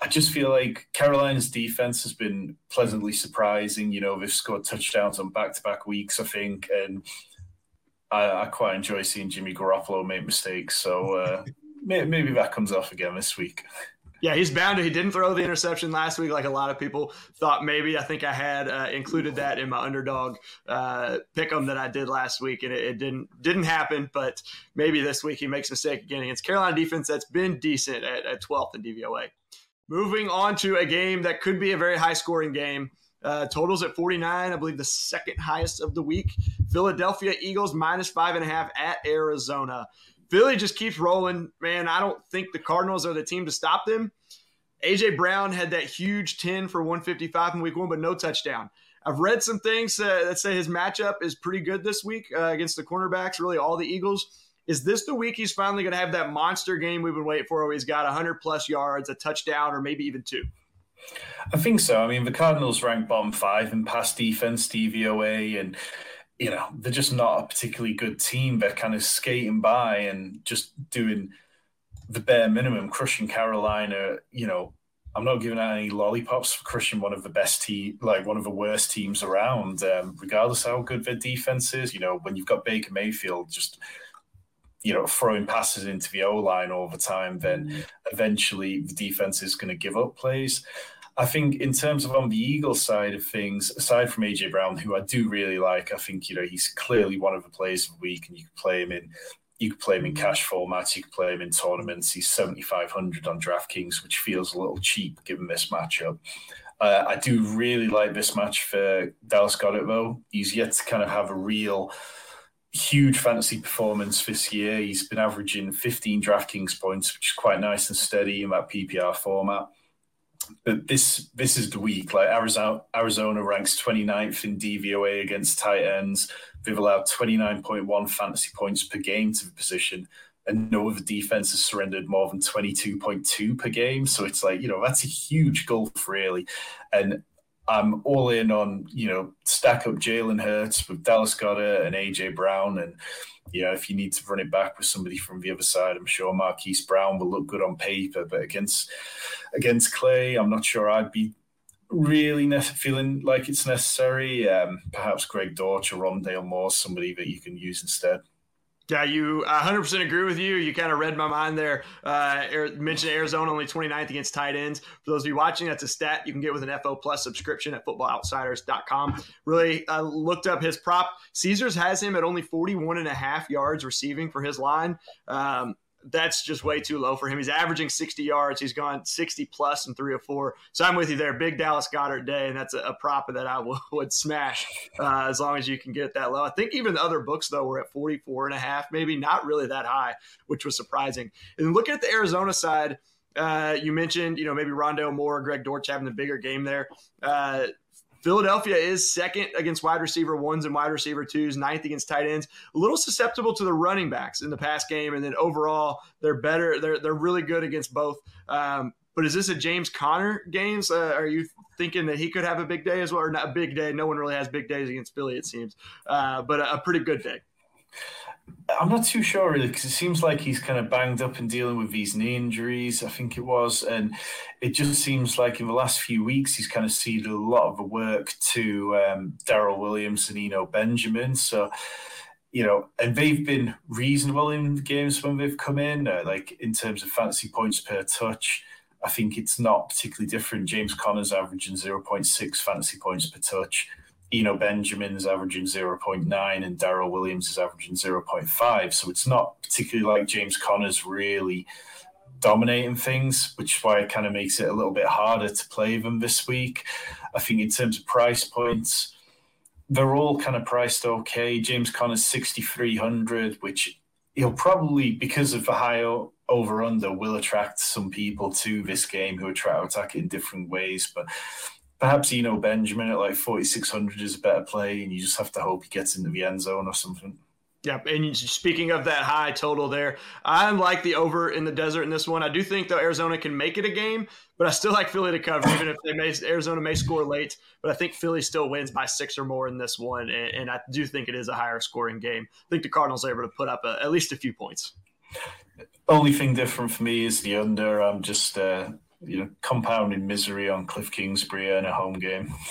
I just feel like Carolina's defense has been pleasantly surprising. You know, they've scored touchdowns on back to back weeks, I think, and I, I, quite enjoy seeing Jimmy Garoppolo make mistakes. So uh, [LAUGHS] maybe that comes off again this week. Yeah, he's bound to. He didn't throw the interception last week, like a lot of people thought. Maybe I think I had uh, included that in my underdog uh, pick 'em that I did last week, and it, it, didn't didn't happen. But maybe this week he makes a mistake again against Carolina defense that's been decent at, at 12th in DVOA. Moving on to a game that could be a very high scoring game. Uh, totals at 49, I believe the second highest of the week. Philadelphia Eagles minus five and a half at Arizona. Philly just keeps rolling, man. I don't think the Cardinals are the team to stop them. AJ Brown had that huge 10 for 155 in week one, but no touchdown. I've read some things uh, that say his matchup is pretty good this week uh, against the cornerbacks, really all the Eagles. Is this the week he's finally going to have that monster game we've been waiting for where he's got 100 plus yards, a touchdown, or maybe even two? I think so. I mean, the Cardinals rank bottom five in pass defense, DVOA, and you know, they're just not a particularly good team. They're kind of skating by and just doing the bare minimum, crushing Carolina. You know, I'm not giving out any lollipops for crushing one of the best team, like one of the worst teams around, um, regardless how good their defense is. You know, when you've got Baker Mayfield just, you know, throwing passes into the O line all the time, then mm-hmm. eventually the defense is going to give up plays. I think in terms of on the Eagles side of things, aside from AJ Brown, who I do really like, I think you know he's clearly one of the players of the week, and you can play him in you can play him in cash formats, you can play him in tournaments. He's seventy five hundred on DraftKings, which feels a little cheap given this matchup. Uh, I do really like this match for Dallas Goedert though. He's yet to kind of have a real huge fantasy performance this year. He's been averaging 15 DraftKings points, which is quite nice and steady in that PPR format but this this is the week. Like Arizona, Arizona ranks 29th in DVOA against tight ends. They've allowed 29.1 fantasy points per game to the position, and no other defense has surrendered more than 22.2 per game. So it's like you know that's a huge gulf, really. And I'm all in on you know stack up Jalen Hurts with Dallas Goedert and AJ Brown, and you know if you need to run it back with somebody from the other side, I'm sure Marquise Brown will look good on paper, but against against Slay, I'm not sure I'd be really ne- feeling like it's necessary. Um, perhaps Greg Dortch or Rondale Moore, somebody that you can use instead. Yeah, you 100% agree with you. You kind of read my mind there. Uh, mentioned Arizona only 29th against tight ends. For those of you watching, that's a stat you can get with an FO Plus subscription at footballoutsiders.com. Really uh, looked up his prop. Caesars has him at only 41 and a half yards receiving for his line. Um, that's just way too low for him. He's averaging 60 yards. He's gone 60 plus in three or four. So I'm with you there. Big Dallas Goedert day, and that's a, a prop that I [LAUGHS] w- would smash uh, as long as you can get it that low. I think even the other books, though, were at 44 and a half, maybe not really that high, which was surprising. And looking at the Arizona side, uh, you mentioned, you know, maybe Rondo Moore, Greg Dortch having the bigger game there. Uh, Philadelphia is second against wide receiver ones and wide receiver twos, ninth against tight ends. A little susceptible to the running backs in the past game, and then overall they're better. They're they're really good against both. Um, but is this a James Conner games? Uh, are you thinking that he could have a big day as well, or not a big day? No one really has big days against Philly, it seems, uh, but a, a pretty good day. I'm not too sure really because it seems like he's kind of banged up and dealing with these knee injuries. I think it was, and it just seems like in the last few weeks he's kind of ceded a lot of the work to um, Darrel Williams and Eno Benjamin. So, you know, and they've been reasonable in the games when they've come in, uh, like in terms of fancy points per touch. I think it's not particularly different. James Conner's averaging 0.6 fantasy points per touch. Eno Benjamin's averaging 0.9 and Darrel Williams is averaging 0.5. So it's not particularly like James Conner's really dominating things, which is why it kind of makes it a little bit harder to play them this week. I think in terms of price points, they're all kind of priced okay. James Conner's 6,300, which he'll probably, because of the high over under, will attract some people to this game who are trying to attack it in different ways. But perhaps Eno Benjamin at like 4,600 is a better play, and you just have to hope he gets into the end zone or something. Yep. And speaking of that high total there, I like the over in the desert in this one. I do think though Arizona can make it a game, but I still like Philly to cover, even if they may Arizona may score late. But I think Philly still wins by six or more in this one, and, and I do think it is a higher scoring game. I think the Cardinals are able to put up a, at least a few points. Only thing different for me is the under. I'm just uh, you know, compounding misery on Cliff Kingsbury in a home game. [LAUGHS]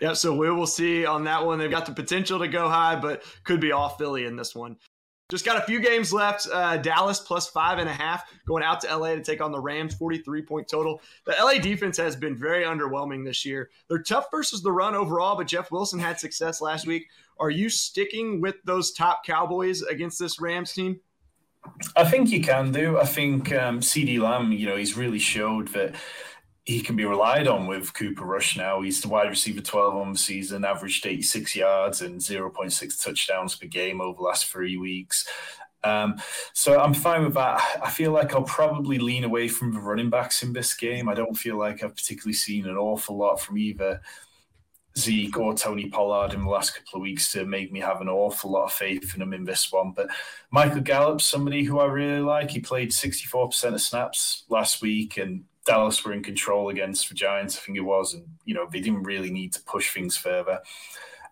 Yeah, so we will see on that one. They've got the potential to go high, but could be off Philly in this one. Just got a few games left. Uh, Dallas plus five and a half going out to LA to take on the Rams, 43 point total. The LA defense has been very underwhelming this year. They're tough versus the run overall, but Jeff Wilson had success last week. Are you sticking with those top Cowboys against this Rams team? I think you can do. I think um, CeeDee Lamb, you know, he's really showed that he can be relied on with Cooper Rush now. He's the wide receiver 12 on the season, averaged 86 yards and 0.6 touchdowns per game over the last three weeks. Um, so I'm fine with that. I feel like I'll probably lean away from the running backs in this game. I don't feel like I've particularly seen an awful lot from either Zeke or Tony Pollard in the last couple of weeks to make me have an awful lot of faith in him in this one. But Michael Gallup's somebody who I really like, he played 64% of snaps last week, and Dallas were in control against the Giants, I think it was, and you know they didn't really need to push things further.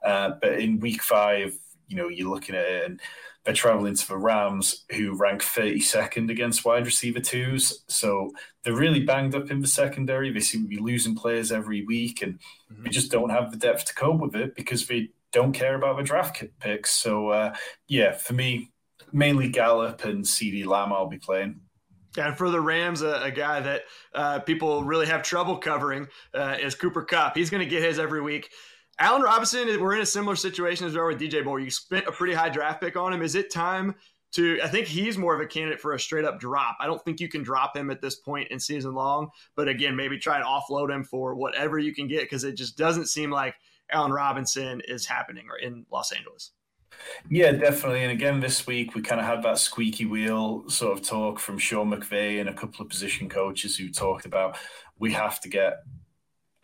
Uh, but in week five, you know, you're looking at it and they're traveling to the Rams, who rank 32nd against wide receiver twos. So they're really banged up in the secondary. They seem to be losing players every week, and mm-hmm. we just don't have the depth to cope with it because they don't care about the draft picks. So, uh, yeah, for me, mainly Gallup and CeeDee Lamb I'll be playing. And for the Rams, a, a guy that uh, people really have trouble covering uh, is Cooper Kupp. He's going to get his every week. Allen Robinson, we're in a similar situation as we are with DJ Moore. You spent a pretty high draft pick on him. Is it time to? I think he's more of a candidate for a straight up drop. I don't think you can drop him at this point in season long. But again, maybe try and offload him for whatever you can get because it just doesn't seem like Allen Robinson is happening in Los Angeles. Yeah, definitely. And again, this week we kind of had that squeaky wheel sort of talk from Sean McVay and a couple of position coaches who talked about we have to get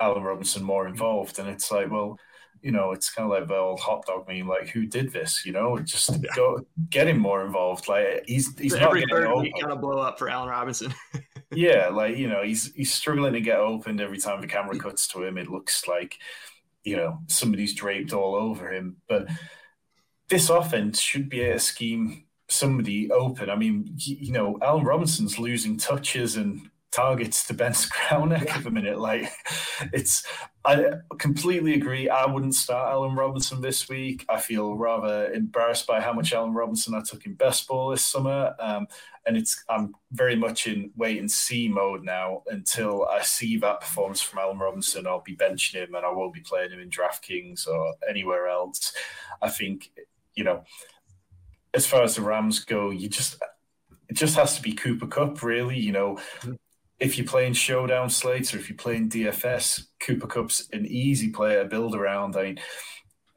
Allen Robinson more involved. And it's like, well, you know, it's kind of like the old hot dog meme, like who did this? You know, just yeah. go get him more involved. Like he's he's so every third week kind of blow up for Allen Robinson. [LAUGHS] yeah, like you know, he's he's struggling to get opened every time the camera cuts to him. It looks like you know somebody's draped all over him. But this offense should be a scheme somebody open. I mean, you know, Allen Robinson's losing touches and targets to Ben Skowronek [LAUGHS] yeah. at the minute. Like, it's, I completely agree. I wouldn't start Allen Robinson this week. I feel rather embarrassed by how much Allen Robinson I took in best ball this summer. Um, and it's, I'm very much in wait and see mode now until I see that performance from Allen Robinson. I'll be benching him and I won't be playing him in DraftKings or anywhere else. I think, you know, as far as the Rams go, you just, it just has to be Cooper Kupp, really. You know, mm-hmm if you're playing showdown slates or if you're playing DFS, Cooper Kupp's an easy player to build around. I mean,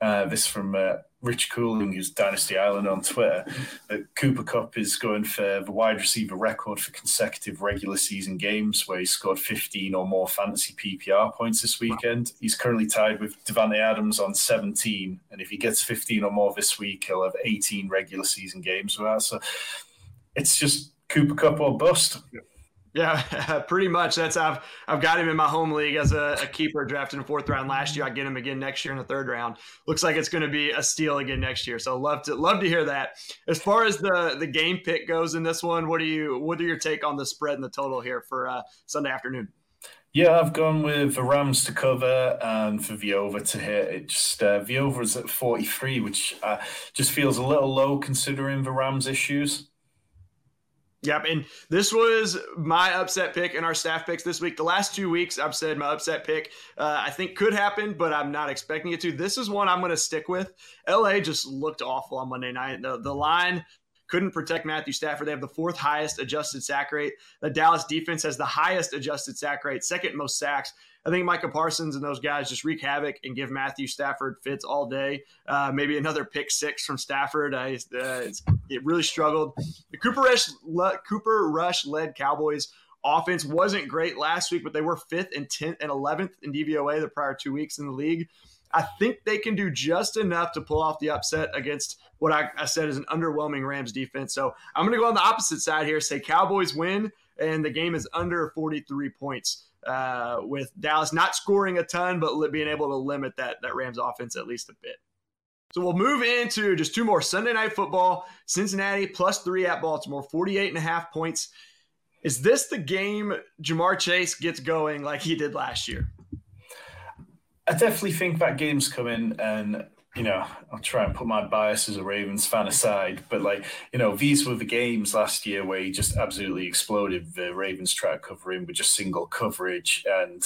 uh, this from uh, Rich Cooling, who's Dynasty Island on Twitter. Uh, Cooper Kupp is going for the wide receiver record for consecutive regular season games, where he scored 15 or more fantasy PPR points this weekend. He's currently tied with Davante Adams on 17, and if he gets 15 or more this week, he'll have 18 regular season games that. So it's just Cooper Cup or bust. Yeah, [LAUGHS] pretty much. That's I've I've got him in my home league as a, a, keeper drafted in fourth round last year. I get him again next year in the third round. Looks like it's going to be a steal again next year. So love to love to hear that. As far as the the game pick goes in this one, what do you what are your take on the spread and the total here for uh, Sunday afternoon? Yeah, I've gone with the Rams to cover and for over to hit. It just uh, is at forty three, which uh, just feels a little low considering the Rams issues. Yep. And this was my upset pick in our staff picks this week. The last two weeks, I've said my upset pick, uh, I think could happen, but I'm not expecting it to. This is one I'm going to stick with. LA just looked awful on Monday night. The, the line couldn't protect Matthew Stafford. They have the fourth highest adjusted sack rate. The Dallas defense has the highest adjusted sack rate, second most sacks. I think Micah Parsons and those guys just wreak havoc and give Matthew Stafford fits all day. Uh, maybe another pick six from Stafford. I, uh, it really struggled. The Cooper Rush, Cooper Rush led Cowboys offense wasn't great last week, but they were fifth and 10th and 11th in DVOA the prior two weeks in the league. I think they can do just enough to pull off the upset against what I, I said is an underwhelming Rams defense. So I'm going to go on the opposite side here, say Cowboys win, and the game is under 43 points uh, with Dallas not scoring a ton, but being able to limit that that Rams offense at least a bit. So we'll move into just two more Sunday night football. Cincinnati plus three at Baltimore, 48 and a half points. Is this the game Ja'Marr Chase gets going like he did last year? I definitely think that game's coming, and you know, I'll try and put my bias as a Ravens fan aside, but like, you know, these were the games last year where he just absolutely exploded. The Ravens try covering with just single coverage. And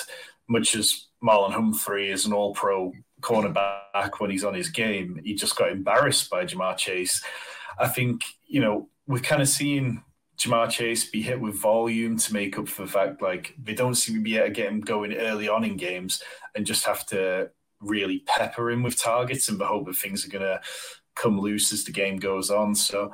much as Marlon Humphrey is an all pro cornerback when he's on his game, he just got embarrassed by Ja'Marr Chase. I think, you know, we've kind of seen Ja'Marr Chase be hit with volume to make up for the fact like they don't seem to be able to get him going early on in games and just have to really pepper him with targets in the hope that things are to come loose as the game goes on. So,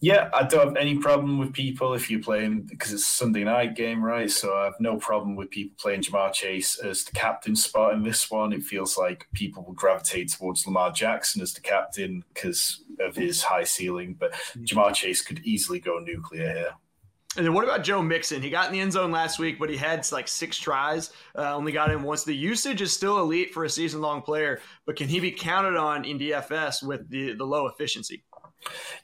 yeah, I don't have any problem with people if you're playing because it's a Sunday night game, right? So I have no problem with people playing Ja'Marr Chase as the captain spot in this one. It feels like people will gravitate towards Lamar Jackson as the captain because of his high ceiling, but mm-hmm. Chase could easily go nuclear here. And then what about Joe Mixon? He got in the end zone last week, but he had like six tries, uh, only got in once. The usage is still elite for a season long player, but can he be counted on in DFS with the, the low efficiency?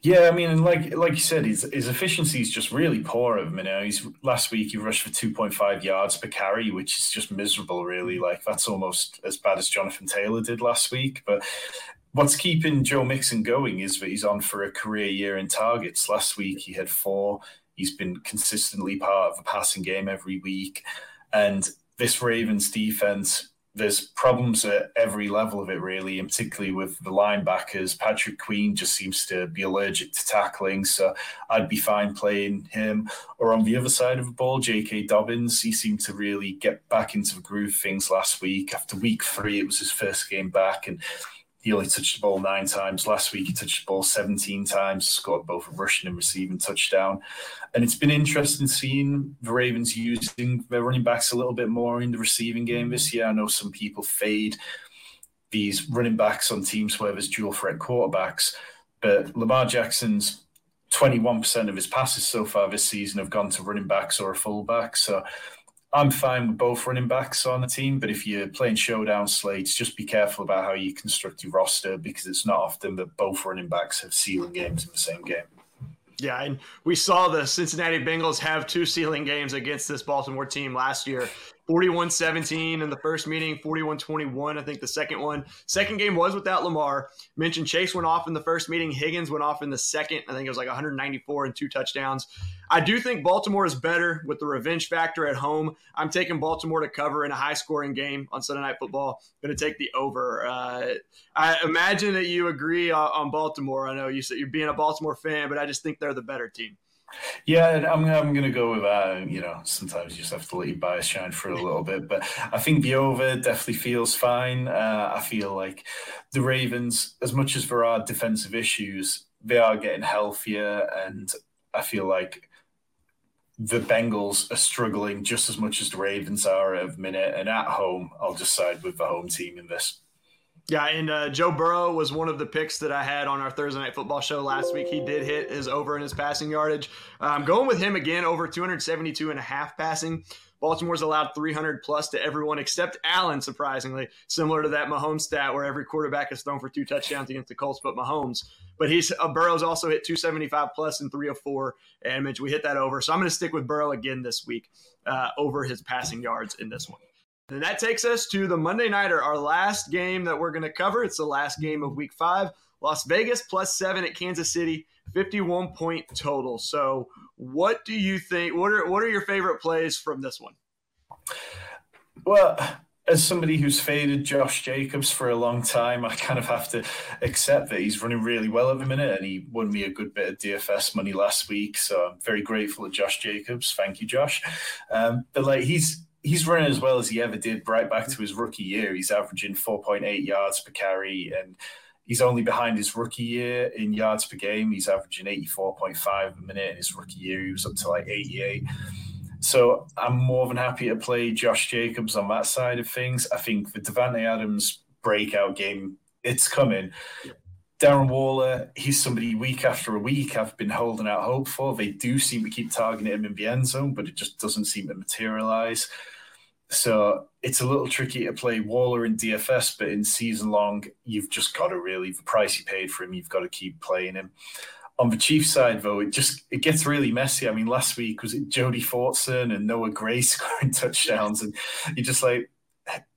Yeah, I mean, like like you said, his his efficiency is just really poor of him. You know, he's last week he rushed for two point five yards per carry, which is just miserable. Really, mm-hmm. like that's almost as bad as Jonathan Taylor did last week. But what's keeping Joe Mixon going is that he's on for a career year in targets. Last week he had four. He's been consistently part of the passing game every week. And this Ravens defense, there's problems at every level of it, really, and particularly with the linebackers. Patrick Queen just seems to be allergic to tackling, so I'd be fine playing him. Or on the other side of the ball, J.K. Dobbins, he seemed to really get back into the groove things last week. After week three, it was his first game back, and he only touched the ball nine times. Last week, he touched the ball 17 times, scored both a rushing and receiving touchdown. And it's been interesting seeing the Ravens using their running backs a little bit more in the receiving game this year. I know some people fade these running backs on teams where there's dual threat quarterbacks. But Lamar Jackson's 21% of his passes so far this season have gone to running backs or a fullback. So I'm fine with both running backs on the team, but if you're playing showdown slates, just be careful about how you construct your roster because it's not often that both running backs have ceiling games in the same game. Yeah, and we saw the Cincinnati Bengals have two ceiling games against this Baltimore team last year. 41 17 in the first meeting, 41 21, I think the second one. Second game was without Lamar. Mentioned Chase went off in the first meeting. Higgins went off in the second. I think it was like 194 and two touchdowns. I do think Baltimore is better with the revenge factor at home. I'm taking Baltimore to cover in a high scoring game on Sunday Night Football. Going to take the over. Uh, I imagine that you agree on, on Baltimore. I know you said you're being a Baltimore fan, but I just think they're the better team. Yeah, I'm, I'm going to go with that. You know, sometimes you just have to let your bias shine for a little bit. But I think over definitely feels fine. Uh, I feel like the Ravens, as much as there are defensive issues, they are getting healthier. And I feel like the Bengals are struggling just as much as the Ravens are at minute. And at home, I'll just side with the home team in this. Yeah, and uh, Joe Burrow was one of the picks that I had on our Thursday Night Football show last week. He did hit his over in his passing yardage. I'm um, going with him again, over 272 and a half passing. Baltimore's allowed 300 plus to everyone except Allen, surprisingly, similar to that Mahomes stat where every quarterback is thrown for two touchdowns against the Colts, but Mahomes. But he's uh, Burrow's also hit 275 plus in three of four, and Mitch, we hit that over. So I'm going to stick with Burrow again this week uh, over his passing yards in this one. And that takes us to the Monday Nighter, our last game that we're going to cover. It's the last game of week five. Las Vegas plus seven at Kansas City, 51 point total. So, what do you think? What are, what are your favorite plays from this one? Well, as somebody who's faded Josh Jacobs for a long time, I kind of have to accept that he's running really well at the minute, and he won me a good bit of DFS money last week. So I'm very grateful to Josh Jacobs. Thank you, Josh. Um, but like he's he's running as well as he ever did right back to his rookie year. He's averaging 4.8 yards per carry and he's only behind his rookie year in yards per game. He's averaging 84.5 a minute in his rookie year. He was up to like 88. So I'm more than happy to play Josh Jacobs on that side of things. I think the Davante Adams breakout game, it's coming. Darren Waller, he's somebody week after a week I've been holding out hope for. They do seem to keep targeting him in the end zone, but it just doesn't seem to materialize. So it's a little tricky to play Waller in DFS, but in season long, you've just got to really the price you paid for him, you've got to keep playing him. On the Chiefs side, though, it just it gets really messy. I mean, last week was it Jody Fortson and Noah Gray [LAUGHS] scoring touchdowns, and you're just like,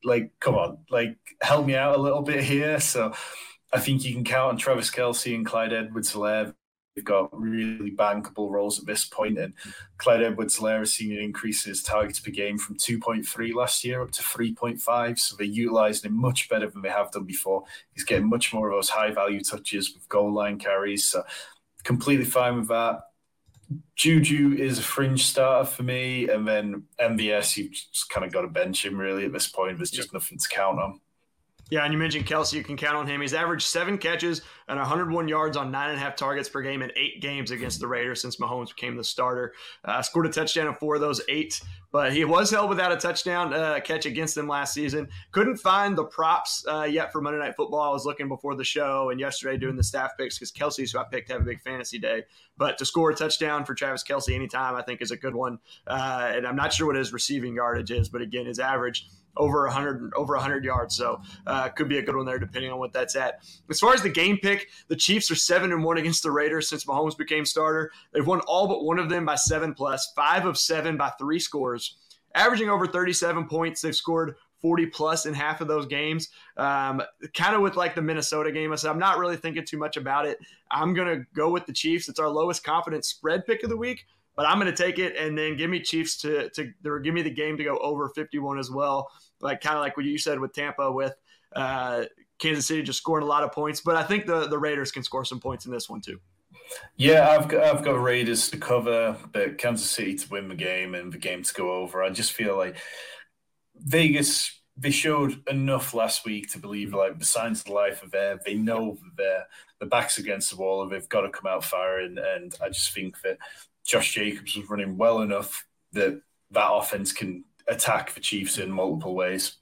like, come on, like, help me out a little bit here. So I think you can count on Travis Kelce and Clyde Edwards-Helaire They've got really bankable roles at this point, and Clyde Edwards-Helaire has seen an increase in his targets per game from 2.3 last year up to 3.5. So they're utilising him much better than they have done before. He's getting much more of those high value touches with goal line carries. So completely fine with that. Juju is a fringe starter for me, and then MVS, you've just kind of got to bench him really at this point. There's just nothing to count on. Yeah, and you mentioned Kelce. You can count on him. He's averaged seven catches and 101 yards on nine and a half targets per game in eight games against the Raiders since Mahomes became the starter. Uh, scored a touchdown in four of those eight, but he was held without a touchdown uh, catch against them last season. Couldn't find the props uh, yet for Monday Night Football. I was looking before the show and yesterday doing the staff picks because Kelce's who I picked have a big fantasy day. But to score a touchdown for Travis Kelce anytime, I think is a good one. Uh, and I'm not sure what his receiving yardage is, but again, his average over 100 over 100 yards. So uh, could be a good one there, depending on what that's at. As far as the game pick, the Chiefs are seven and one against the Raiders since Mahomes became starter. They've won all but one of them by seven plus, five of seven by three scores, averaging over 37 points. They've scored 40 plus in half of those games. Um, kind of with like the Minnesota game. I said, I'm not really thinking too much about it. I'm going to go with the Chiefs. It's our lowest confidence spread pick of the week but I'm going to take it and then give me Chiefs to to give me the game to go over 51 as well. Like kind of like what you said with Tampa with uh, Kansas City just scoring a lot of points, but I think the the Raiders can score some points in this one too. Yeah, I've got I've got Raiders to cover, but Kansas City to win the game and the game to go over. I just feel like Vegas they showed enough last week to believe like the signs of life are there. They know they're the backs against the wall and they've got to come out firing. And I just think that Josh Jacobs was running well enough that that offense can attack the Chiefs in multiple ways.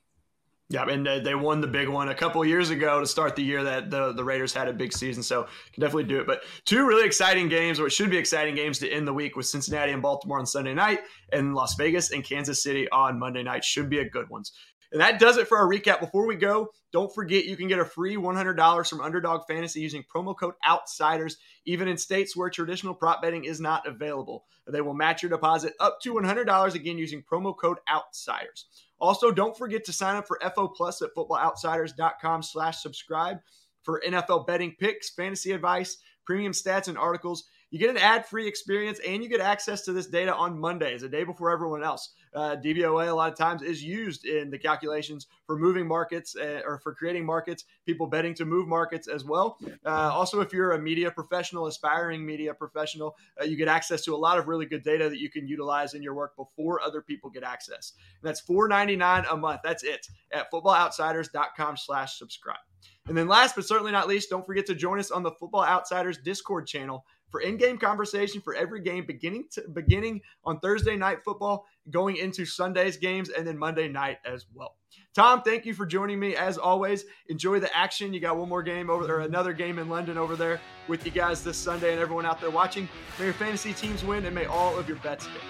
Yeah, and they won the big one a couple years ago to start the year that the, the Raiders had a big season, so can definitely do it. But two really exciting games, or it should be exciting games to end the week with Cincinnati and Baltimore on Sunday night, and Las Vegas and Kansas City on Monday night. Should be a good ones. And that does it for our recap. Before we go, don't forget you can get a free $100 from Underdog Fantasy using promo code OUTSIDERS, even in states where traditional prop betting is not available. They will match your deposit up to $100 again using promo code OUTSIDERS. Also, don't forget to sign up for FO Plus at footballoutsiders.com slash subscribe for NFL betting picks, fantasy advice, premium stats, and articles. You get an ad-free experience and you get access to this data on Mondays, a day before everyone else. Uh, DVOA a lot of times is used in the calculations for moving markets uh, or for creating markets, people betting to move markets as well. Uh, also, if you're a media professional, aspiring media professional, uh, you get access to a lot of really good data that you can utilize in your work before other people get access. And that's $4.99 a month. That's it at footballoutsiders.com slash subscribe. And then last but certainly not least, don't forget to join us on the Football Outsiders Discord channel for in-game conversation for every game beginning to beginning on Thursday night football, going into Sunday's games, and then Monday night as well. Tom, thank you for joining me as always. Enjoy the action. You got one more game over or another game in London over there with you guys this Sunday and everyone out there watching. May your fantasy teams win and may all of your bets hit.